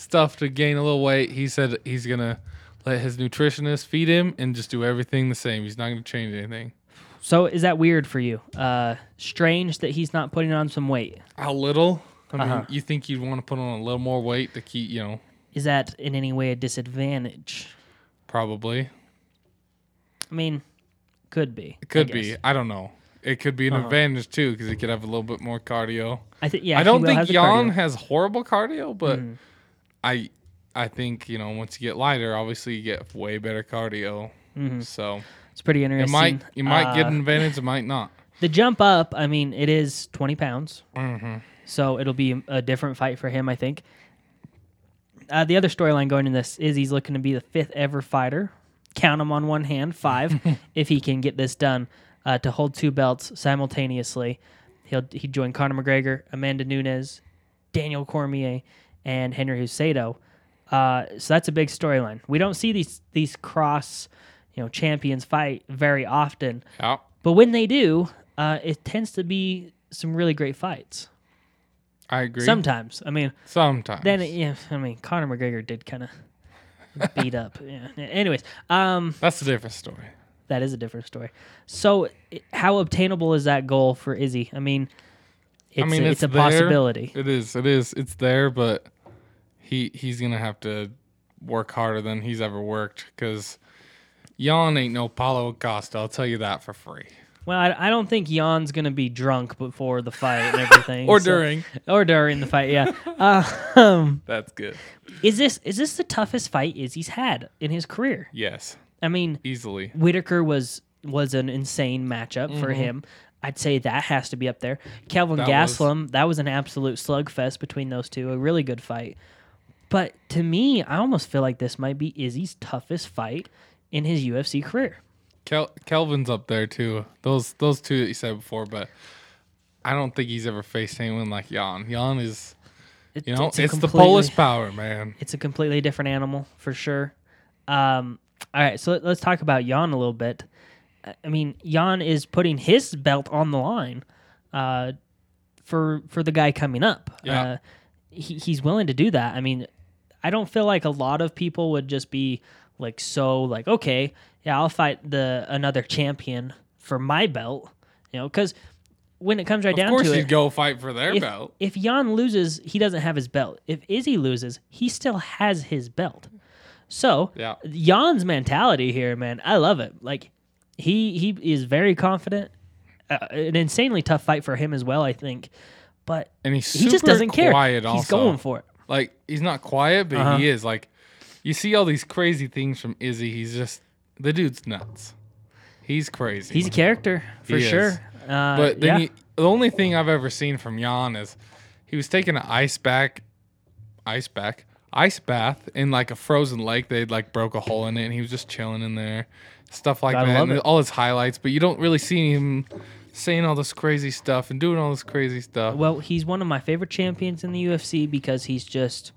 stuff to gain a little weight. He said he's going to let his nutritionist feed him and just do everything the same. He's not going to change anything. So is that weird for you? Uh, strange that he's not putting on some weight. A little. I mean, Uh-huh. you think you'd want to put on a little more weight to keep, you know, Is that in any way a disadvantage? probably. I mean, could be. It could I be. I don't know. It could be an Uh-huh. advantage too because he could have a little bit more cardio. I think. Yeah. I don't think Jan cardio. has horrible cardio, but Mhm. I I think you know once you get lighter, obviously you get way better cardio. Mhm. So It's pretty it interesting. might you might get Uh, an advantage, it might not. [laughs] the jump up. I mean, it is 20 pounds. hmm So it'll be a different fight for him, I think. Uh, the other storyline going in this is he's looking to be the fifth ever fighter. Count him on one hand, five, [laughs] if he can get this done uh, to hold two belts simultaneously. He'll he join Conor McGregor, Amanda Nunes, Daniel Cormier, and Henry Cejudo. Uh, so that's a big storyline. We don't see these these cross, you know, champions fight very often, Yeah, but when they do, uh, it tends to be some really great fights. I agree. Sometimes, I mean, Sometimes. then yeah, I mean, Conor McGregor did kind of beat up. [laughs] Yeah. Anyways, um, that's a different story. that is a different story. So, how obtainable is that goal for Izzy? I mean, it's mean, a, it's it's a there. possibility. It is. It is. It's there, but he he's gonna have to work harder than he's ever worked because Jan ain't no Paulo Costa. I'll tell you that for free. Well, I, I don't think Jan's gonna be drunk before the fight and everything, [laughs] Or so- during. or during the fight. Yeah. [laughs] uh, um, That's good. is this is this the toughest fight Izzy's had in his career? Yes, I mean, easily. Whittaker was was an insane matchup for him. I'd say that has to be up there. Kelvin. That was- that was an absolute slugfest between those two. A really good fight. But to me, I almost feel like this might be Izzy's toughest fight in his UFC career. Kel- Kelvin's up there too. Those those two that you said before, but I don't think he's ever faced anyone like Jan. Jan is, It- you know, a it's, the Polish power, man. It's a completely different animal for sure. Um, all right, so let, us talk about Jan a little bit. I- mean, Jan is putting his belt on the line uh, for for the guy coming up. Yeah. Uh, he, he's willing to do that. I mean, I don't feel like a lot of people would just be like so like okay, yeah, I'll fight the another champion for my belt, you know, because when it comes right Of down course, to he'd it, go fight for their if, belt. if Jan loses, he doesn't have his belt. If Izzy loses, he still has his belt. So Yeah. Jan's mentality here, man, I love it. Like he he is very confident. Uh, an insanely tough fight for him as well, I think. But And he's he just doesn't care. He's also. going for it. Like he's not quiet, but Uh-huh. he is. Like you see all these crazy things from Izzy. He's just the dude's nuts. He's crazy. He's a character for He sure. Uh, but then yeah. he, the only thing I've ever seen from Jan is he was taking an ice back, ice back, ice bath in like a frozen lake. They'd like broke a hole in it, and he was just chilling in there, stuff like that. and it. all his highlights, but you don't really see him saying all this crazy stuff and doing all this crazy stuff. Well, he's one of my favorite champions in the UFC because he's just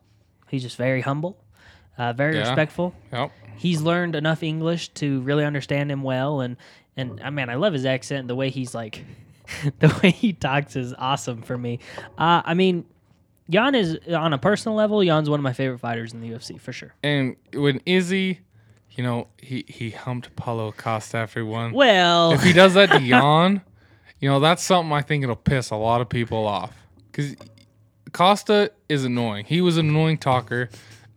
he's just very humble, uh, very Yeah. respectful. Yep. he's learned enough English to really understand him well, and and I mean I love his accent. The way he's like, [laughs] the way he talks is awesome for me. Uh, I mean, Jan is on a personal level. Jan's one of my favorite fighters in the UFC for sure. And when Izzy, you know, he he humped Paulo Costa after he won. Well, if he does that to [laughs] Jan, you know, that's something I think it'll piss a lot of people off. Because Costa is annoying. He was an annoying talker.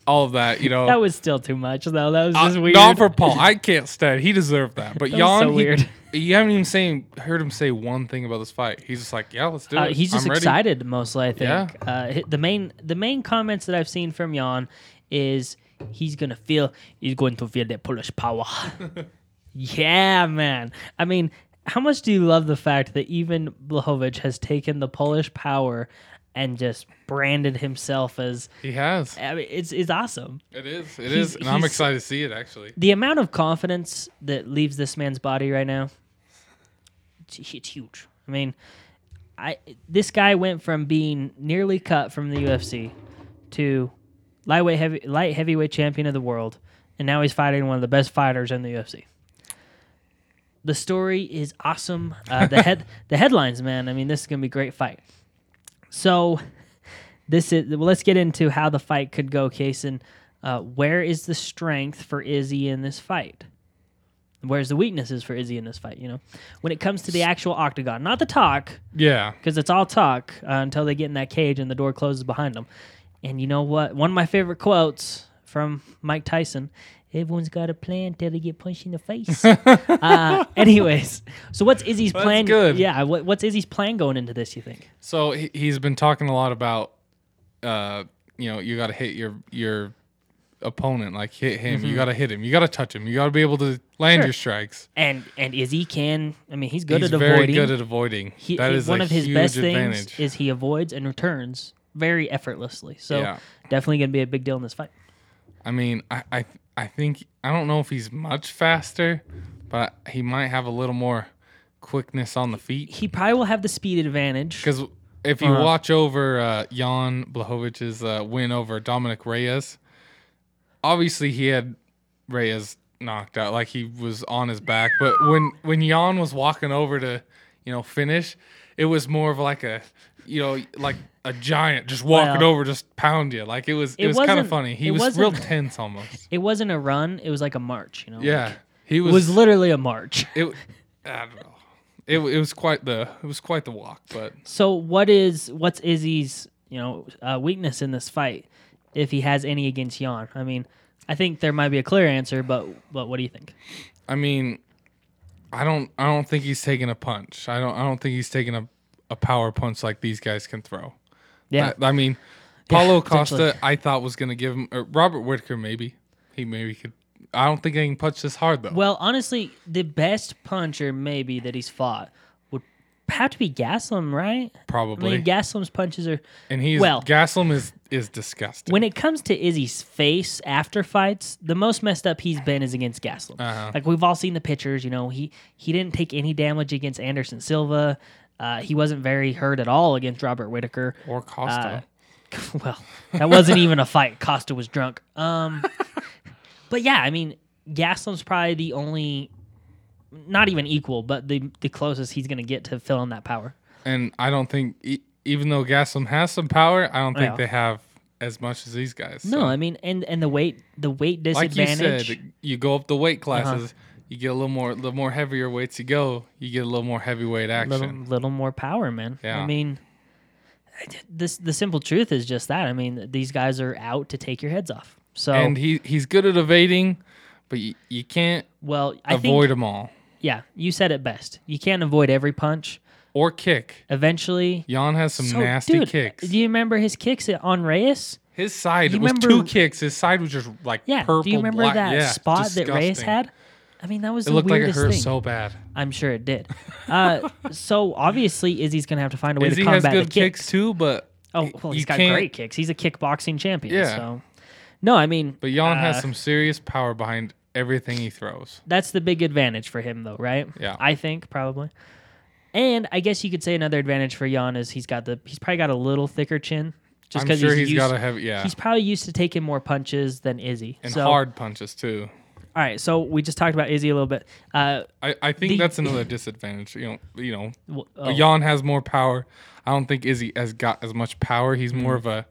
All of that, you know. that was still too much though. That was Uh, just weird. Not for Paul. I can't stand. He deserved that. But [laughs] That Jan, so he- weird. you haven't even seen, heard him say one thing about this fight. He's just like, yeah, let's do Uh, it. he's just I'm ready. excited mostly. I think. Yeah. Uh, the main the main comments that I've seen from Jan is he's gonna feel he's going to feel that Polish power. [laughs] yeah, man. I mean, how much do you love the fact that even Blachowicz has taken the Polish power and just branded himself as? He has. I mean, it's it's awesome. It is. It He's- is, and I'm excited to see it. Actually, The amount of confidence that leaves this man's body right now, It's, it's huge. I mean, I this guy went from being nearly cut from the UFC to lightweight heavy light heavyweight champion of the world, and now he's fighting one of the best fighters in the UFC. The story is awesome. Uh, the [laughs] head the headlines, man. I mean, this is gonna be a great fight. So, this is well. Let's get into how the fight could go, Kaysen. Uh, where is the strength for Izzy in this fight? Where's the weaknesses for Izzy in this fight? You know, when it comes to the actual octagon, not the talk, Yeah. because it's all talk uh, until they get in that cage and the door closes behind them. And you know what? One of my favorite quotes from Mike Tyson Everyone's got a plan till they get punched in the face. [laughs] uh, anyways, so what's Izzy's That's plan? good. Yeah, what, what's Izzy's plan going into this, you think? So he, he's been talking a lot about, uh, you know, you got to hit your your opponent, like hit him. You got to hit him. You got to touch him. You got to be able to land Mm-hmm. Sure. your strikes. And and Izzy can, I mean, he's good he's at very avoiding. good at avoiding. he, that he- is one of his best advantage. things is he avoids and returns very effortlessly. So Yeah. definitely going to be a big deal in this fight. I mean, I, I I think I don't know if he's much faster, but he might have a little more quickness on the feet. He probably will have the speed advantage. Because if you Uh-huh. watch over uh, Jan Blachowicz's uh, win over Dominick Reyes, obviously he had Reyes knocked out, like he was on his back. But when when Jan was walking over to, you know, finish, it was more of like a, you know, like a giant just walking Well, over, just pound you. Like it was it, it was kind of funny. He was real tense almost. [laughs] It wasn't a run; it was like a march. You know. Yeah, he It was. was literally a march. [laughs] it, I don't know. It, it was quite the it was quite the walk, but So what is what's Izzy's you know uh, weakness in this fight, if he has any against Jan? I mean, I think there might be a clear answer, but but what do you think? I mean, I don't I don't think he's taking a punch. I don't I don't think he's taking a, a power punch like these guys can throw. Yeah, I, I mean, Paulo potentially. Costa I thought was gonna give him Robert Whittaker maybe he maybe could. I don't think he can punch this hard though. Well, honestly, the best puncher maybe that he's fought would have to be Gastelum, right? I Probably, mean, Gastelum's punches are and he's well- Gastelum is is disgusting. when it comes to Izzy's face after fights, the most messed up he's been is against Gastelum. Uh-huh. Like we've all seen the pictures, you know, he he didn't take any damage against Anderson Silva. Uh, he wasn't very hurt at all against Robert Whittaker. or Costa. Uh, [laughs] well, that wasn't even a fight. Costa was drunk. Um, [laughs] but yeah, I mean, Gastelum's probably the only, not even equal, but the the closest he's gonna get to filling that power. and I don't think e- even though Gastelum has some power, I don't think Yeah. they have as much as these guys. No, I mean, and and the weight the weight like you disadvantage. said, you go up the weight Uh-huh. You get a little more, the more heavier weights you go, you get a little more heavyweight action. little little more power, man. I mean, this the simple truth is just that. I mean, these guys are out to take your heads off. So, and he he's good at evading, but you, you can't well, I avoid think them all yeah, you said it best. You can't avoid every punch. or kick. Eventually, Jan has some So, nasty dude, kicks. Do you remember his kicks on Reyes? His side was remember- two kicks. His side was just like Yeah. purple. do you remember black. that Yeah, spot that Reyes had? I mean, that was It looked like it hurt thing. so bad. I'm sure it did. Uh, [laughs] so obviously, Izzy's gonna have to find a way Izzy to has combat good the kicks. kicks too, but Oh, well, he's got can't- great kicks. He's a kickboxing champion. Yeah. So, no, I mean, But Jan uh, has some serious power behind everything he throws. that's the big advantage for him, though, right? Yeah. I think probably. And I guess you could say another advantage for Jan is he's got the he's probably got a little thicker chin, just I'm because sure he's, he's used, got a heavy yeah, He's probably used to taking more punches than Izzy. and so, hard punches too. All right, so we just talked about Izzy a little bit. Uh, I, I think The- that's another [laughs] disadvantage. You know, you know, w- oh, Jan has more power. I don't think Izzy has got as much power. He's more Mm-hmm. of a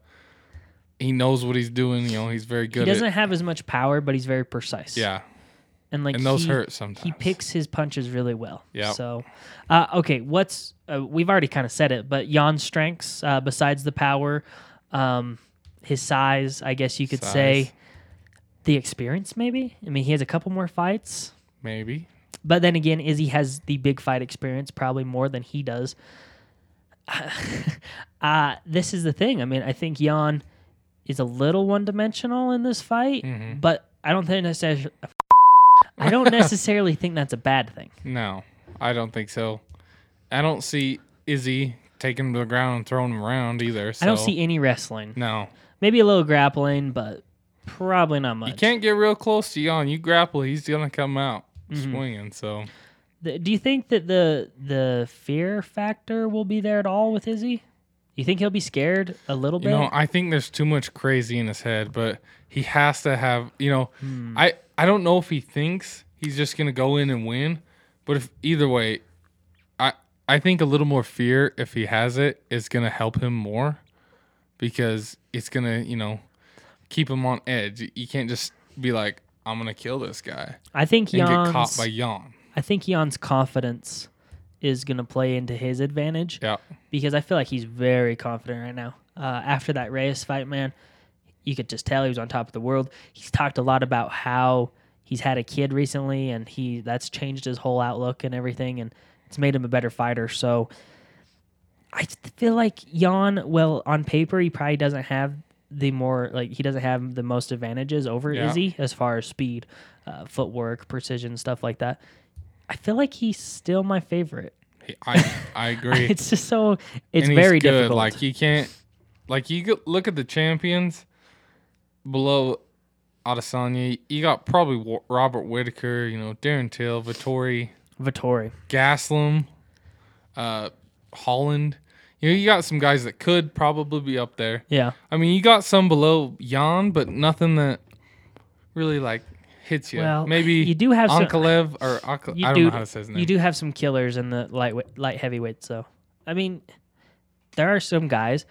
he knows what he's doing. You know, he's very good. he doesn't at, have as much power, but he's very precise. yeah, and like and those he, hurt sometimes. He picks his punches really well. Yep. So, uh, okay, what's uh, we've already kind of said it, but Jan's strengths uh, besides the power, um, his size, I guess you could say, Size. The experience. Maybe. I mean, he has a couple more fights, maybe. but then again, Izzy has the big fight experience, probably more than he does. [laughs] uh, this is the thing. I mean, I think Jan is a little one dimensional in this fight, Mm-hmm. but I don't think necessarily. [laughs] I don't necessarily think that's a bad thing. No, I don't think so. I don't see Izzy taking him to the ground and throwing him around either. So. I don't see any wrestling. No, Maybe a little grappling, but probably not much. you can't get real close to Yon. You grapple, he's gonna come out Mm-hmm. swinging. So The, do you think that the the fear factor will be there at all with Izzy? You think he'll be scared a little You bit? know, I think there's too much crazy in his head, but he has to have. You know, Hmm. I I don't know if he thinks he's just gonna go in and win, but if either way, I I think a little more fear if he has it is gonna help him more, because it's gonna you know keep him on edge. You can't just be like I'm gonna kill this guy I think and get caught by Jan. I think Jan's confidence is going to play into his advantage Yeah, because I feel like he's very confident right now. Uh, after that Reyes fight, man, you could just tell he was on top of the world. He's talked a lot about how he's had a kid recently, and he that's changed his whole outlook and everything, and it's made him a better fighter. So I feel like Jan, well, on paper, he probably doesn't have the more like he doesn't have the most advantages over Yeah. Izzy as far as speed, uh, footwork, precision, stuff like that. I feel like he's still my favorite. I [laughs] I agree. It's just so it's very good. difficult. Like you can't, like you look at the champions below Adesanya. You got probably Robert Whittaker, you know, Darren Till, Vettori, Vettori. Gastelum, uh, Holland. You know, you got some guys that could probably be up there. Yeah. I mean, you got some below Jan, but nothing that really like hits you. Well, Maybe you do have some- or I don't do, know how to say his name. You do have some killers in the light light heavyweights though. I mean, there are some guys.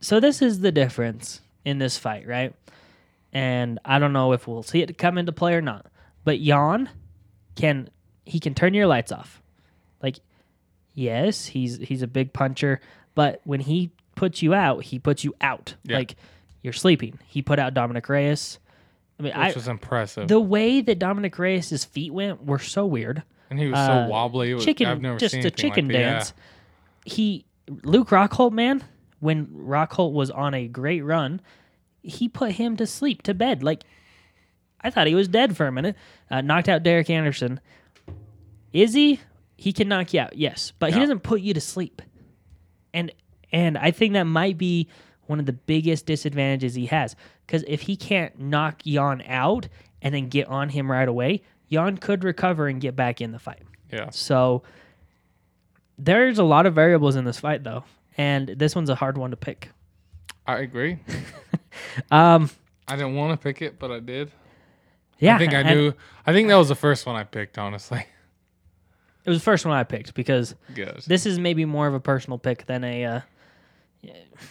So this is the difference in this fight, right? And I don't know if we'll see it come into play or not. But Jan can he can turn your lights off. Yes, he's he's a big puncher, but when he puts you out, he puts you out. Yeah. Like you're sleeping. He put out Dominick Reyes. I mean, I, which was impressive. the way that Dominick Reyes' feet went were so weird. and he was uh, so wobbly. Was, Chicken, I've never just seen a chicken like that. Yeah. dance. He, Luke Rockhold, man, when Rockhold was on a great run, he put him to sleep, to bed. Like, I thought he was dead for a minute. Uh, knocked out Derek Anderson. Is he can knock you out, yes, but he doesn't put you to sleep. And and I think that might be one of the biggest disadvantages he has. Because if he can't knock Jan out and then get on him right away, Jan could recover and get back in the fight. Yeah. So there's a lot of variables in this fight, though, and this one's a hard one to pick. I agree. [laughs] Um, I didn't want to pick it, but I did. yeah, I think I and knew. I think that was the first one I picked. Honestly, It was the first one I picked because this is maybe more of a personal pick than a uh,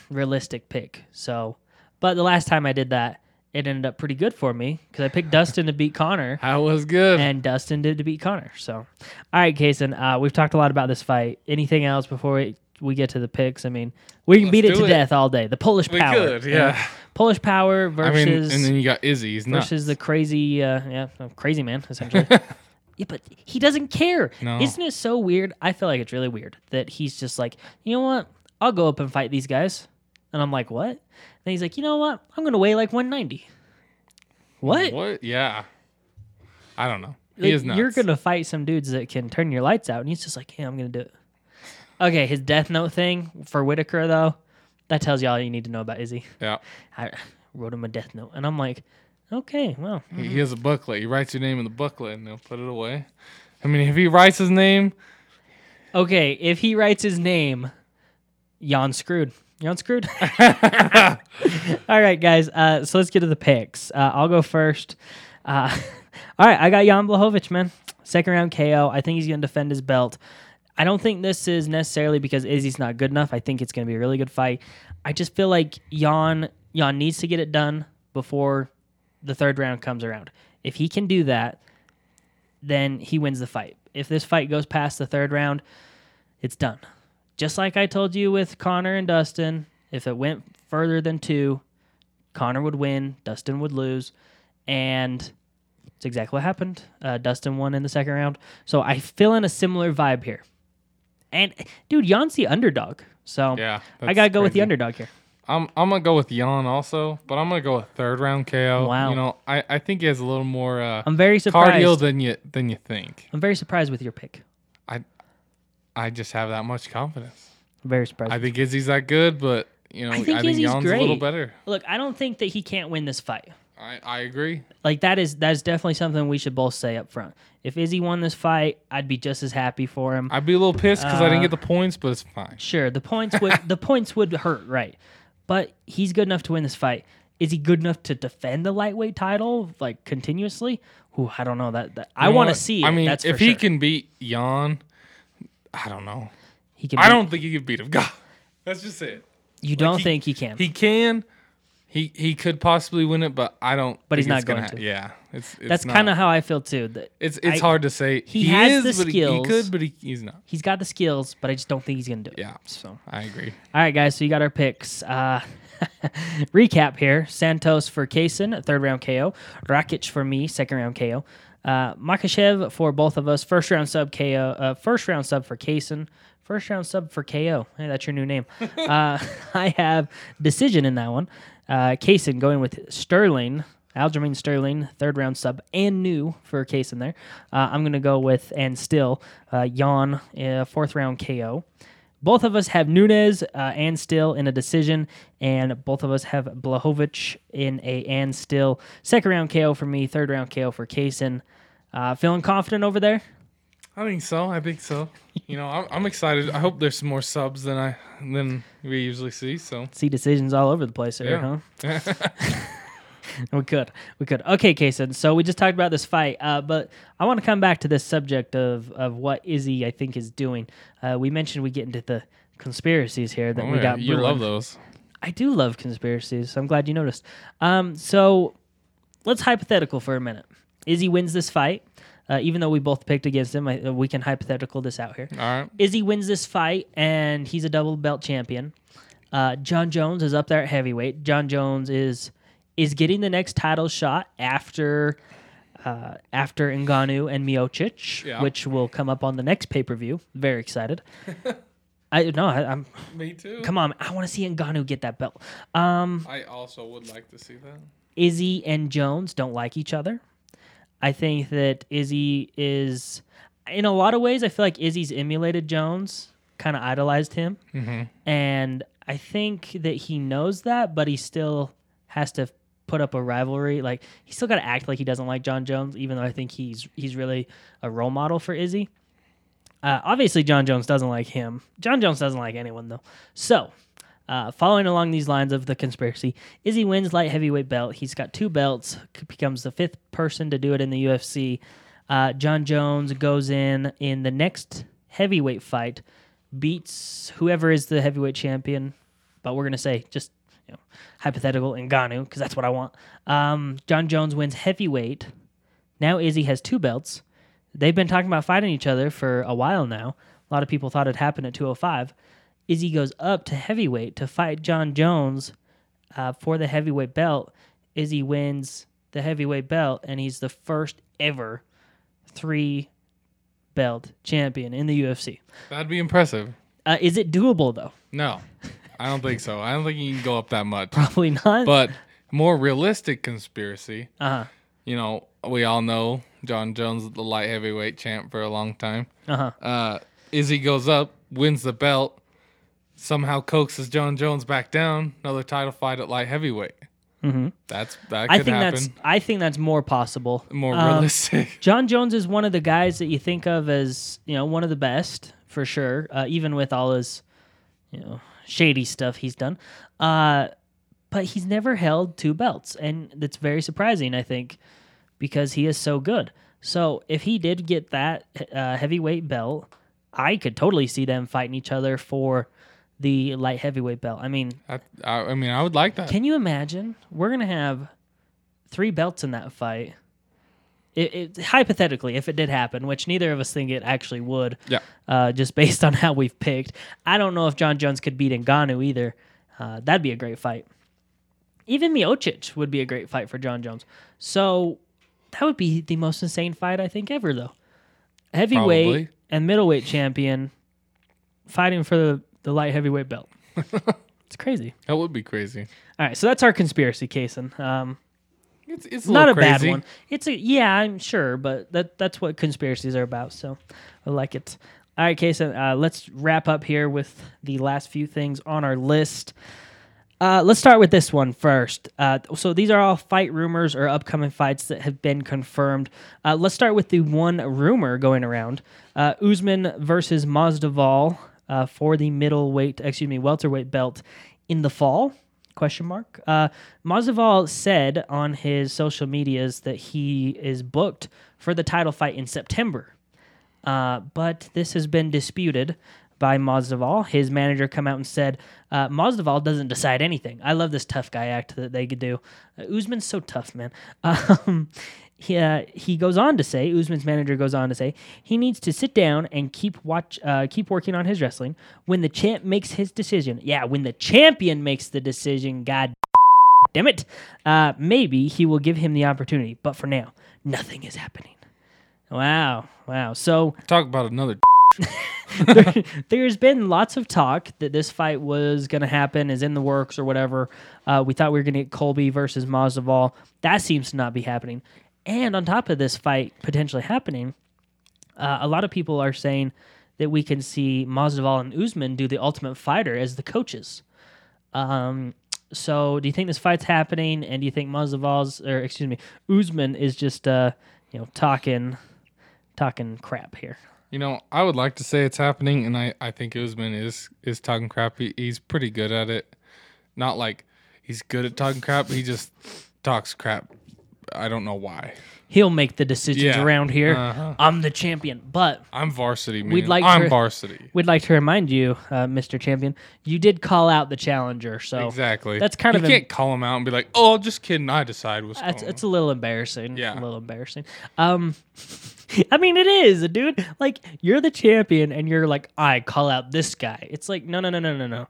realistic pick. So, but the last time I did that, it ended up pretty good for me because I picked [laughs] Dustin to beat Conor. That was good. and Dustin did to beat Conor. So, all right, Kaysen, uh, we've talked a lot about this fight. Anything else before we, we get to the picks? I mean, we can Let's beat it do to it. death all day. The Polish we power, could, yeah. Polish power I versus mean, and then you got Izzy. He's nuts. versus the crazy, uh, yeah, crazy man essentially. [laughs] yeah, but he doesn't care. No. Isn't it so weird? I feel like it's really weird that he's just like, you know what? I'll go up and fight these guys, and I'm like, what? And he's like, you know what? I'm gonna weigh like 190. What? What? Yeah. I don't know. He Like, is nuts. You're gonna fight some dudes that can turn your lights out, and he's just like, "Hey, I'm gonna do it." Okay, his Death Note thing for Whittaker though, that tells you all you need to know about Izzy. Yeah. I wrote him a Death Note, and I'm like, okay, well, He, he has a booklet. He writes your name in the booklet, and they'll put it away. I mean, if he writes his name, okay. If he writes his name, Jan screwed. Jan screwed. [laughs] [laughs] all right, guys. Uh, so let's get to the picks. Uh, I'll go first. Uh, [laughs] all right, I got Jan Blachowicz, man. Second round KO. I think he's going to defend his belt. I don't think this is necessarily because Izzy's not good enough. I think it's going to be a really good fight. I just feel like Jan Jan needs to get it done before the third round comes around. If he can do that, then he wins the fight. If this fight goes past the third round, it's done. Just like I told you with Conor and Dustin, if it went further than two, Conor would win, Dustin would lose, and it's exactly what happened. Uh, Dustin won in the second round, so I feel in a similar vibe here. And dude, Jan's underdog, so yeah. I gotta go with the underdog here. I'm I'm gonna go with Jan also, but I'm gonna go with third round KO. Wow. You know, I, I think he has a little more uh, I'm very surprised. cardio than you than you think. I'm very surprised with your pick. I I just have that much confidence. I'm very surprised. I think Izzy's that good, but you know, I I think think, Izzy's Jan's a little better. Look, I don't think that he can't win this fight. I, I agree. Like that is that is definitely something we should both say up front. If Izzy won this fight, I'd be just as happy for him. I'd be a little pissed because I didn't Uh, get the points, but it's fine. Sure, the points would [laughs] the points would hurt, right? But he's good enough to win this fight. Is he good enough to defend the lightweight title like continuously? Ooh, I don't know that. that I want to see. It, I mean, that's if he sure. can beat Jan, I don't know. he can. I beat- don't think he can beat him. God, [laughs] that's just it. You don't he- think he can? He can. He he could possibly win it, but I don't. But he's not ha- to. Yeah, it's, it's that's kind of how I feel too. That It's it's I- hard to say. he has is, the but he- He, could, but he, he's not. he's got the skills, but I just don't think he's gonna do it. Yeah, So. I agree. All right, guys. So you got our picks. Uh, [laughs] recap here: Santos for Kaysen, third round KO. Rakic for me, second round KO. Uh, Makhachev for both of us, first round sub KO. Uh, first round sub for Kaysen. First round sub for KO. Hey, that's your new name. [laughs] uh, [laughs] I have decision in that one. Uh, Kaysen going with Sterling. Aljamain Sterling, third round sub, and new for Kaysen there. Uh, I'm going to go with, and still, uh, Yan, uh, fourth round KO. Both of us have Nunes uh, and still in a decision, and both of us have Blachowicz in a and still. Second round KO for me, third round KO for Kaysen. Uh, feeling confident over there? I think so. I think so. You know, I'm, I'm excited. I hope there's some more subs than I than we usually see. So See decisions all over the place here, Yeah. huh? [laughs] [laughs] we could, we could. Okay, Kaysen. So we just talked about this fight, uh, but I want to come back to this subject of of what Izzy I think is doing. Uh, we mentioned we get into the conspiracies here that Oh, we yeah, got. you love those. I do love conspiracies. So I'm glad you noticed. Um, so let's hypothetical for a minute. Izzy wins this fight, uh, even though we both picked against him. I, uh, we can hypothetical this out here. All right. Izzy wins this fight, and he's a double belt champion. Uh, Jon Jones is up there at heavyweight. Jon Jones is is getting the next title shot after uh, after Ngannou and Miocic, Yeah. which will come up on the next pay per view. Very excited. [laughs] I no, I, I'm Me too. come on. I want to see Ngannou get that belt. Um, I also would like to see that. Izzy and Jones don't like each other. I think that Izzy is, in a lot of ways, I feel like Izzy's emulated Jones, kind of idolized him. And I think that he knows that, but he still has to put up a rivalry. Like, he's still got to act like he doesn't like Jon Jones, even though I think he's he's really a role model for Izzy. Uh, obviously, Jon Jones doesn't like him. Jon Jones doesn't like anyone, though. So, uh, following along these lines of the conspiracy, Izzy wins light heavyweight belt. He's got two belts, becomes the fifth person to do it in the UFC. Uh, Jon Jones goes in in the next heavyweight fight, beats whoever is the heavyweight champion, but we're gonna say just you know, hypothetical because that's what I want. Um, Jon Jones wins heavyweight. Now Izzy has two belts. They've been talking about fighting each other for a while now. A lot of people thought it happened at 205. Izzy goes up to heavyweight to fight Jon Jones uh, for the heavyweight belt. Izzy wins the heavyweight belt, and he's the first ever three belt champion in the UFC. That'd be impressive. Uh, is it doable though? No, I don't think so. I don't think you can go up that much. [laughs] Probably not. But more realistic conspiracy. uh huh. You know, we all know Jon Jones, the light heavyweight champ for a long time. Uh huh. Uh, Izzy goes up, wins the belt, somehow coaxes Jon Jones back down. Another title fight at light heavyweight. hmm That's that I could think happen. that's I think that's more possible. more Um, realistic. [laughs] Jon Jones is one of the guys that you think of as you know one of the best for sure, uh, even with all his you know shady stuff he's done. Uh, but he's never held two belts, and that's very surprising. I think because he is so good. So if he did get that uh, heavyweight belt, I could totally see them fighting each other for the light heavyweight belt. I mean, I, I, I mean, I would like that. can you imagine? We're gonna have three belts in that fight. It, it, hypothetically, if it did happen, which neither of us think it actually would, yeah. uh, just [laughs] based on how we've picked. I don't know if Jon Jones could beat Ngannou either. Uh, that'd be a great fight. Even Miocic would be a great fight for Jon Jones. So that would be the most insane fight I think ever, though. Heavyweight Probably. and middleweight champion fighting for the, the light heavyweight belt. [laughs] it's crazy. That would be crazy. All right, so that's our conspiracy case, and um, It's, it's a not a bad one. It's a yeah, I'm sure, but that that's what conspiracies are about. So I like it. All right, Kaysen, uh, let's wrap up here with the last few things on our list. Uh, let's start with this one first. Uh, so these are all fight rumors or upcoming fights that have been confirmed. Uh, let's start with the one rumor going around: uh, Usman versus Masvidal uh, for the middleweight, excuse me, welterweight belt in the fall. Question mark. Uh, Masvidal said on his social medias that he is booked for the title fight in September. Uh, but this has been disputed by Masvidal. His manager come out and said uh, doesn't decide anything. I love this tough guy act that they could do. Uh, Usman's so tough, man. [laughs] Um, he, uh, he goes on to say, Usman's manager goes on to say, he needs to sit down and keep watch, uh, keep working on his wrestling. When the champ makes his decision, yeah, when the champion makes the decision, God damn it, uh, maybe he will give him the opportunity. But for now, nothing is happening. Wow, wow. So Talk about another. [laughs] there's been lots of talk that this fight was going to happen, is in the works or whatever. Uh, we thought we were going to get Colby versus Masvidal. That seems to not be happening. And on top of this fight potentially happening, uh, a lot of people are saying that we can see Masvidal and Usman do the Ultimate Fighter as the coaches. Um, so do you think this fight's happening? And do you think Masvidal's or excuse me, Usman is just uh, you know talking talking crap here? You know, I would like to say it's happening, and I, I think Usman is is talking crap. He, he's pretty good at it. Not like he's good at talking crap. He just talks crap. I don't know why. He'll make the decisions Yeah. around here. Uh-huh. I'm the champion, but I'm varsity. Man. We'd like I'm to- varsity. we'd like to remind you, uh, Mr. Champion, you did call out the challenger, so exactly. that's kind you of em- can't call him out and be like, "Oh, just kidding. I decide what's That's going." it's a little embarrassing. Yeah. a little embarrassing. Um, [laughs] I mean, it is, dude. Like you're the champion, and you're like, I call out this guy. It's like, no, no, no, no, no, no.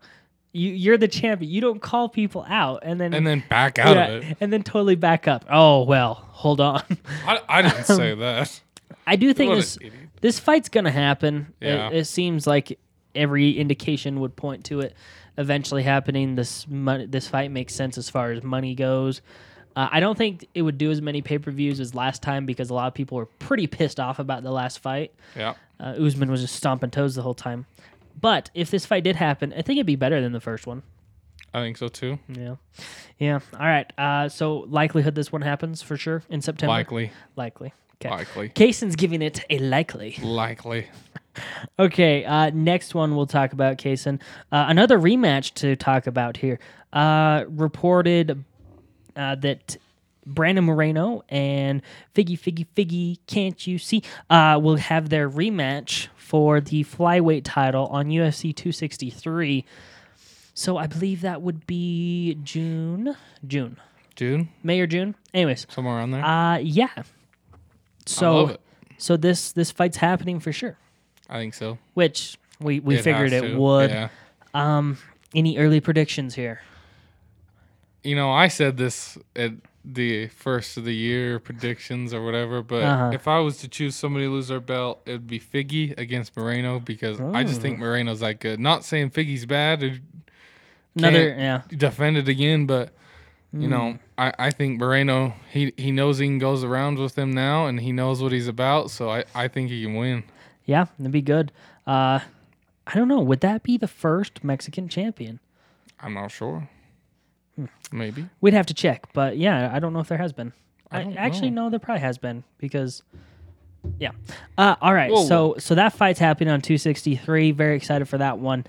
You you're the champion. You don't call people out, and then and then back out yeah, of it. and then totally back up. Oh well, hold on. I, I didn't [laughs] say that. I do think What this this fight's gonna happen. It- It, seems like every indication would point to it eventually happening. This money, this fight makes sense as far as money goes. Uh, I don't think it would do as many pay per views as last time because a lot of people were pretty pissed off about the last fight. Yeah. Uh, Usman was just stomping toes the whole time. But if this fight did happen, I think it'd be better than the first one. I think so too. Yeah, yeah. All right. Uh, so likelihood this one happens for sure in September. Likely. likely. Okay. Likely. Kaysen's giving it a likely. Likely. Okay, uh, next one we'll talk about, Kaysen. Uh, another rematch to talk about here. Uh, reported uh, that Brandon Moreno and Figgy Figgy Figgy, can't you see, uh, will have their rematch for the flyweight title on UFC 263. So I believe that would be June, June, June, May or June. Anyways, somewhere around there. uh, yeah. I So love it. so this this fight's happening for sure. I think so. Which we, we It figured it to. would. Yeah. Um, any early predictions here? You know, I said this at the first of the year predictions or whatever, but Uh-huh. if I was to choose somebody to lose their belt, it'd be Figgy against Moreno because I just think Moreno's that good. Not saying Figgy's bad or Another, yeah, defend it again, but you Mm. know, I, I think Moreno he he knows he can goes around with him now and he knows what he's about, so I, I think he can win. yeah, that'd be good. Uh, I don't know. Would that be the first Mexican champion? I'm not sure. Maybe. We'd have to check, but yeah, I don't know if there has been. I I, actually know. no, there probably has been because, yeah. Uh, all right, Whoa, so so that fight's happening on 263. Very excited for that one.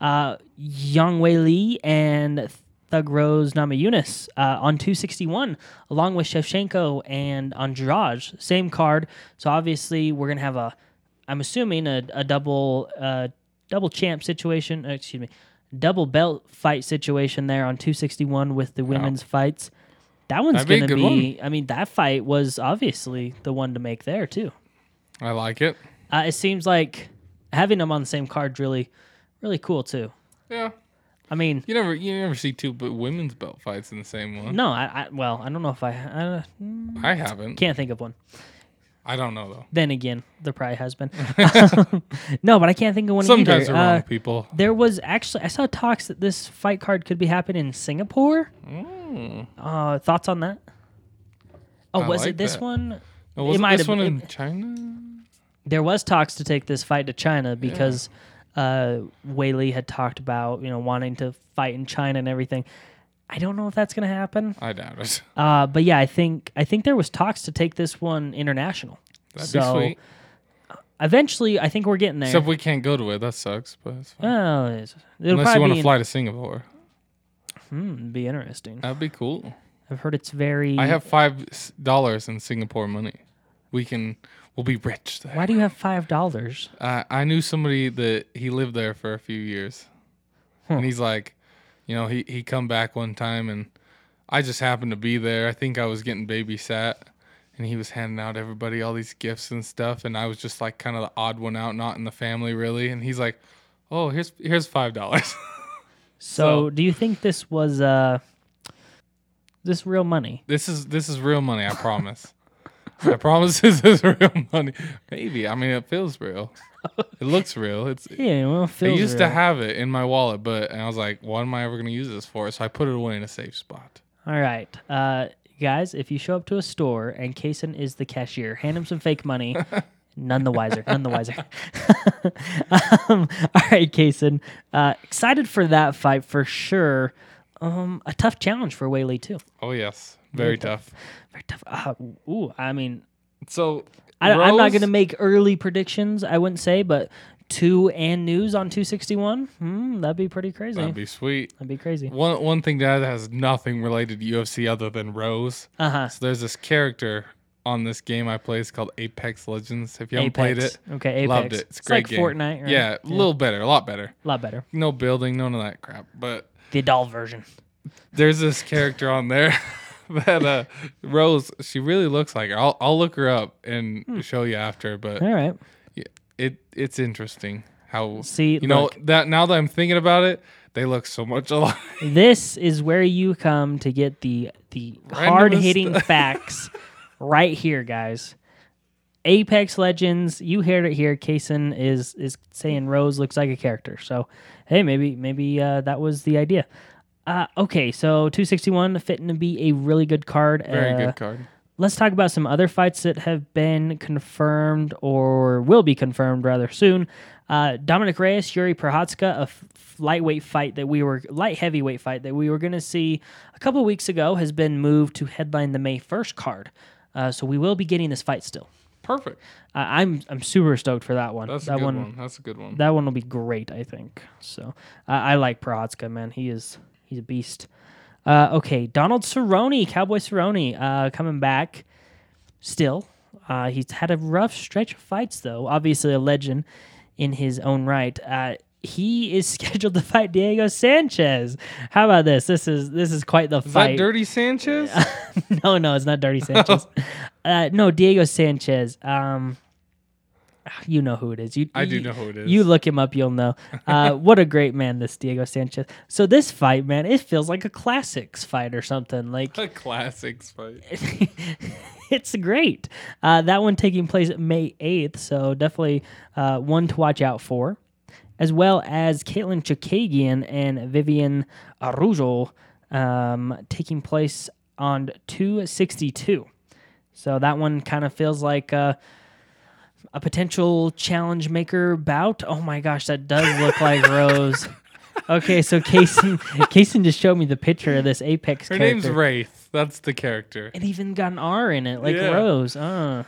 Uh, Zhang Weili and Thug Rose Namajunas uh, on 261, along with Shevchenko and Andrade. Same card. So obviously we're gonna have a, I'm assuming a, a double uh, double champ situation. uh, excuse me, double belt fight situation there on 261 with the women's fights. That one's be a gonna good be. I mean, that fight was obviously the one to make there too. I like it. Uh, it seems like having them on the same card really, really cool too. Yeah. I mean, You never you never see two but women's belt fights in the same one. no, I, I well, I don't know if I, I I haven't. can't think of one. I don't know though. Then again, there probably has been. [laughs] [laughs] no, but I can't think of one Sometimes either. they're wrong Uh, people. there was actually I saw talks that this fight card could be happening in Singapore. Mm. Uh, thoughts on that? Oh, I was like it this that. one? Oh, was it might this have one in China? There was talks to take this fight to China because uh, Weili had talked about, you know, wanting to fight in China and everything. I don't know if that's going to happen. I doubt it. Uh, but yeah, I think I think there was talks to take this one international. That'd so be sweet. eventually, I think we're getting there. Except we can't go to it. That sucks. But it's fine. well, it's- it'll unless you want to fly to Singapore, Hmm, be interesting. that'd be cool. I've heard it's very. I have five dollars in Singapore money. We can. We'll be rich. There. Why do you have five dollars? I I knew somebody that he lived there for a few years, and he's like, you know, he he come back one time, and I just happened to be there. I think I was getting babysat, and he was handing out everybody all these gifts and stuff, and I was just like kind of the odd one out, not in the family really. And he's like, oh, here's here's five dollars. [laughs] So, So- do you think this was uh, this real money? this is this is real money. I promise. I [laughs] promise this is real money. Maybe. I mean, it feels real. It looks real. It's [laughs] Yeah, well, it I used real. to have it in my wallet, but and I was like, what am I ever going to use this for? So I put it away in a safe spot. All right, uh, guys, if you show up to a store and Kaysen is the cashier, hand him some fake money. [laughs] None the wiser. None the wiser. [laughs] um, all right, Kaysen. Uh, excited for that fight for sure. Um, a tough challenge for Weili too. Oh yes, very Very tough. Very tough. Uh, ooh, I mean, So I, I'm not going to make early predictions. I wouldn't say, but two and news on 261. Hmm, that'd be pretty crazy. That'd be sweet. That'd be crazy. One one thing that has nothing related to UFC other than Rose. Uh huh. So there's this character on this game I play. It's called Apex Legends. If you haven't played it, Okay, Apex. loved it. It's It's great like game. Fortnite, right? Yeah, a little better, a lot better. A lot better. No building, none of that crap. But The adult version. there's this character on there [laughs] [laughs] that uh Rose. She really looks like her. I'll I'll look her up and Hmm. show you after. But All right. it it's interesting how See, you know that now that I'm thinking about it, they look so much [laughs] alike. This is where you come to get the the hard hitting [laughs] facts right here, guys. Apex Legends, you heard it here. Kaysen is is saying Rose looks like a character. So, hey, maybe maybe uh, that was the idea. Uh, okay, so 261 fitting to be a really good card. Very Uh, good card. let's talk about some other fights that have been confirmed or will be confirmed rather soon. Uh, Dominick Reyes, Jiri Prochazka, a f- lightweight fight that we were light heavyweight fight that we were going to see a couple weeks ago has been moved to headline the May first card. Uh, so we will be getting this fight still. Perfect. Uh, I'm I'm super stoked for that one. That's a that good one. That's a good one. That one will be great, I think. So I I like Prohatska, man. He is he's a beast. Uh, okay, Donald Cerrone, Cowboy Cerrone, uh, coming back. Still, uh, he's had a rough stretch of fights, though. Obviously, a legend in his own right. Uh, he is [laughs] scheduled to fight Diego Sanchez. How about this? This is this is quite the Is fight. that Dirty Sanchez? [laughs] no, no, it's not Dirty [laughs] Sanchez. uh, no, Diego Sanchez. Um, [sighs] you know who it is. You, I do you- know who it is. You look him up, you'll know. [laughs] Uh, what a great man, this Diego Sanchez. So this fight, man, it feels like a classics fight or something. Like a classics fight. [laughs] it's great. Uh, that one taking place May eighth, so definitely uh, one to watch out for. As well as Katlyn Chookagian and Viviane Araujo um, taking place on 262. So that one kind of feels like uh, a potential challenge maker bout. Oh my gosh, that does look like Rose. [laughs] Okay, so Kaysen, Kaysen just showed me the picture of this Apex Her character. name's Wraith. That's the character. It even got an R in it, like Yeah. Rose. Uh,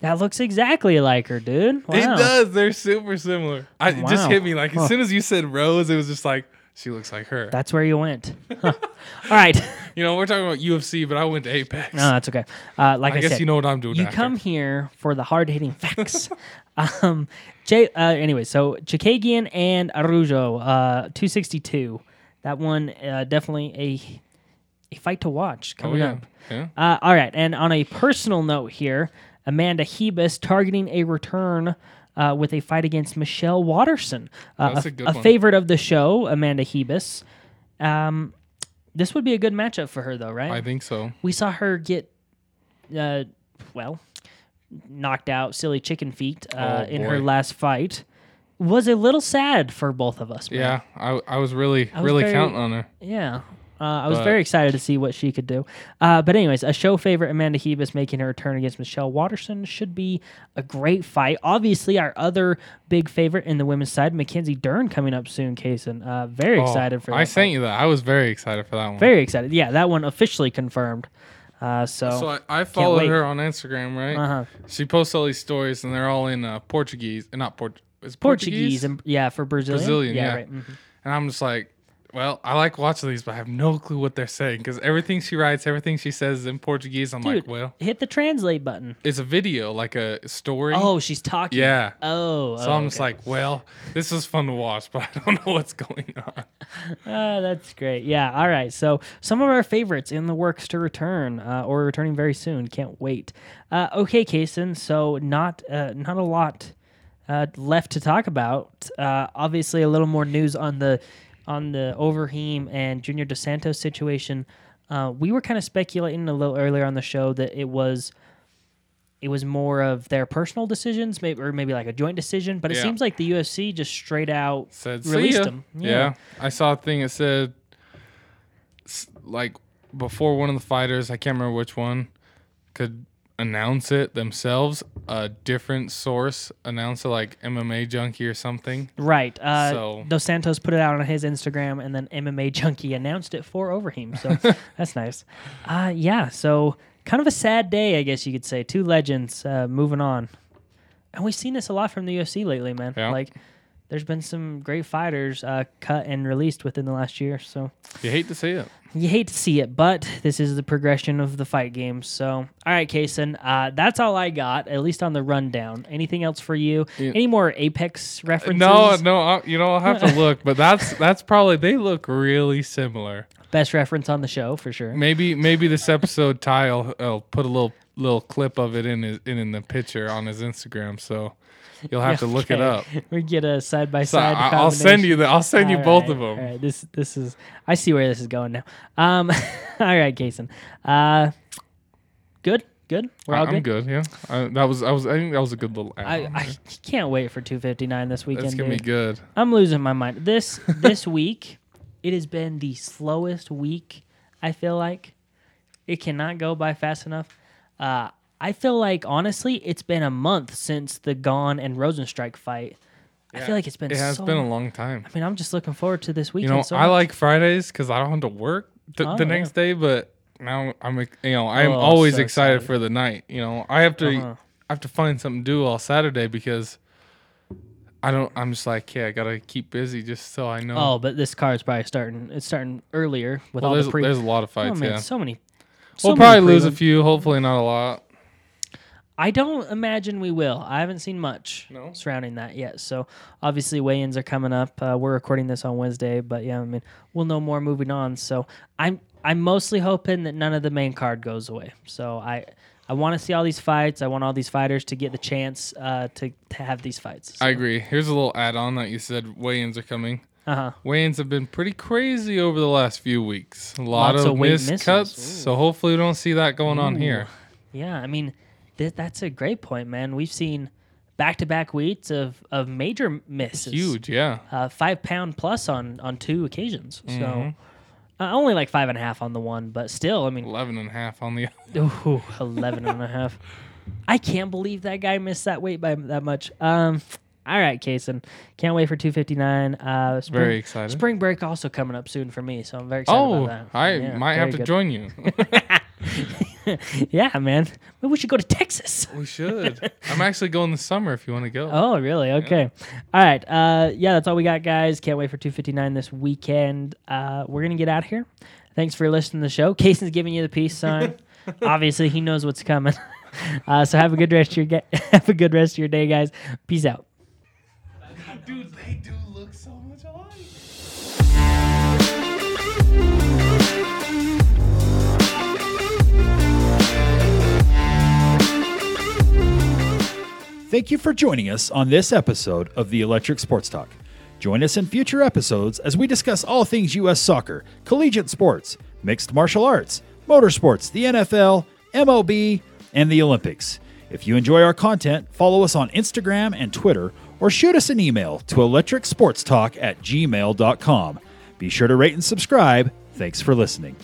that looks exactly like her, dude. Wow. It does. They're super similar. I, It just hit me like as Huh. soon as you said Rose, it was just like she looks like her. That's where you went. Huh. [laughs] All right. [laughs] you know, we're talking about UFC, but I went to Apex. No, that's okay. Uh, like I, I guess said, you know what I'm doing. you after. come here for the hard hitting facts. [laughs] um, Jay. Uh, anyway, so Chookagian and Araujo, uh, two sixty two. That one uh, definitely a a fight to watch Oh coming yeah. up. Yeah. Uh, all right, and on a personal note here, Amanda Ribas targeting a return uh, with a fight against Michelle Waterson, uh, That's a, a a favorite of the show, Amanda Ribas. Um, this would be a good matchup for her, though, right? I think so. we saw her get, uh, well, knocked out, silly chicken feet uh, Oh, in her last fight. Was a little sad for both of us. Man. Yeah, I I was really I was really very- counting on her. Yeah. Uh, I was But- very excited to see what she could do. Uh, but anyways, a show favorite Amanda Ribas making her return against Michelle Waterson should be a great fight. Obviously, our other big favorite in the women's side, Mackenzie Dern, coming up soon. Kaysen, uh, very Oh, excited for. That I fight. sent you that. I was very excited for that one. Very excited. Yeah, that one officially confirmed. Uh, so, so I, I followed her on Instagram, right? uh-huh. She posts all these stories, and they're all in uh, Portuguese, not Port, is it Portuguese and yeah for Brazilian. Brazilian, yeah. right. mhm. And I'm just like, well, I like watching these, but I have no clue what they're saying because everything she writes, everything she says is in Portuguese. I'm Dude, like, well, hit the translate button. it's a video, like a story. Oh, she's talking. yeah. Oh, So oh, I'm just like, well, this is fun to watch, but [laughs] I don't know what's going on. [laughs] Ah, that's great. Yeah. All right. So some of our favorites in the works to return uh, or returning very soon. Can't wait. Uh, okay, Kaysen. So not uh, not a lot uh, left to talk about. Uh, obviously, a little more news on the on the Overeem and Junior Dos Santos situation. Uh, we were kind of speculating a little earlier on the show that it was it was more of their personal decisions, maybe or maybe like a joint decision. But it Yeah. seems like the UFC just straight out Said, released ya." them. Yeah. I saw a thing that said, like, before one of the fighters, I can't remember which one, could announce it themselves, a different source announced it, like MMA Junkie or something. Right. Uh, So- Dos Santos put it out on his Instagram, and then MMA Junkie announced it for Overeem. So [laughs] that's nice. Uh, yeah. So kind of a sad day, I guess you could say. Two legends uh, moving on, and we've seen this a lot from the UFC lately, man. Yeah. Like, there's been some great fighters uh, cut and released within the last year. So You hate to see it. You hate to see it, but this is the progression of the fight games. So, all right, Kaysen, uh, that's all I got, at least on the rundown. Anything else for you? Yeah. Any more Apex references? No, no, I, you know I'll have to [laughs] look, but that's that's probably they look really similar. Best reference on the show for sure. Maybe maybe this episode Ty will, will put a little little clip of it in his in, in the picture on his Instagram, so you'll have to look it up. [laughs] We get a side by side. I'll send you the I'll send you both of them. All right, this this is. I see where this is going now. Um, [laughs] all right, Kaysen. Uh, good, good. We're all I, am good. good. Yeah, I, that was I was I think that was a good little. I, I [laughs] can't wait for 259 this weekend. That's gonna be good. I'm losing my mind. This this week, it has been the slowest week. I feel like it cannot go by fast enough. Uh, I feel like honestly, it's been a month since the Gane and Rozenstruik fight. I feel like it's been. It has so been a long time. I mean, I'm just looking forward to this weekend. You know, so I much. like Fridays because I don't have to work th- Oh, the yeah. next day, but now I'm, you know I'm Oh, always so excited, excited. for the night. You know, I have to Uh-huh. I have to find something to do all Saturday because I don't. I'm just like, yeah, I gotta keep busy just so I know. Oh, but this card is probably starting. It's starting earlier with well, all there's the pre. there's a lot of oh fights. man, yeah, so many. so we'll many probably lose a few. Hopefully, not a lot. I don't imagine we will. I haven't seen much No? surrounding that yet. So obviously weigh-ins are coming up. Uh, we're recording this on Wednesday, but yeah, I mean we'll know more moving on. So I'm I'm mostly hoping that none of the main card goes away. So I I want to see all these fights. I want all these fighters to get the chance uh, to to have these fights. I agree. Here's a little add-on that you said weigh-ins are coming. Uh huh. Weigh-ins have been pretty crazy over the last few weeks. A lot Lots of, of missed misses. cuts, Ooh. so hopefully we don't see that going on here. Yeah, I mean th- that's a great point, man. We've seen back-to-back weeks of of major misses. Huge, yeah. uh, five pound plus on on two occasions. Mm-hmm. So uh, only like five and a half on the one, but still, I mean, 11 and a half on the [laughs] ooh, 11 and a half. I can't believe that guy missed that weight by that much. Um, all right, Kaysen, can't wait for 259. Uh, spring, Very excited. Spring break also coming up soon for me, so I'm very excited Oh, about that. I Yeah, might have to good. join you. [laughs] [laughs] [laughs] yeah, man. Maybe we should go to Texas. [laughs] we should. I'm actually going this summer if you want to go. Oh, really? Okay. All right. Uh, yeah, that's all we got, guys. Can't wait for 259 this weekend. Uh, we're going to get out of here. Thanks for listening to the show. [laughs] Kaysen's giving you the peace sign. Obviously, he knows what's coming. Uh, so have a good rest of your ga- have a good rest of your day, guys. Peace out. Dude, they do Thank you for joining us on this episode of the Electric Sports Talk. Join us in future episodes as we discuss all things U.S. soccer, collegiate sports, mixed martial arts, motorsports, the NFL, MLB, and the Olympics. If you enjoy our content, follow us on Instagram and Twitter or shoot us an email to electricsportstalk at gmail.com. Be sure to rate and subscribe. Thanks for listening.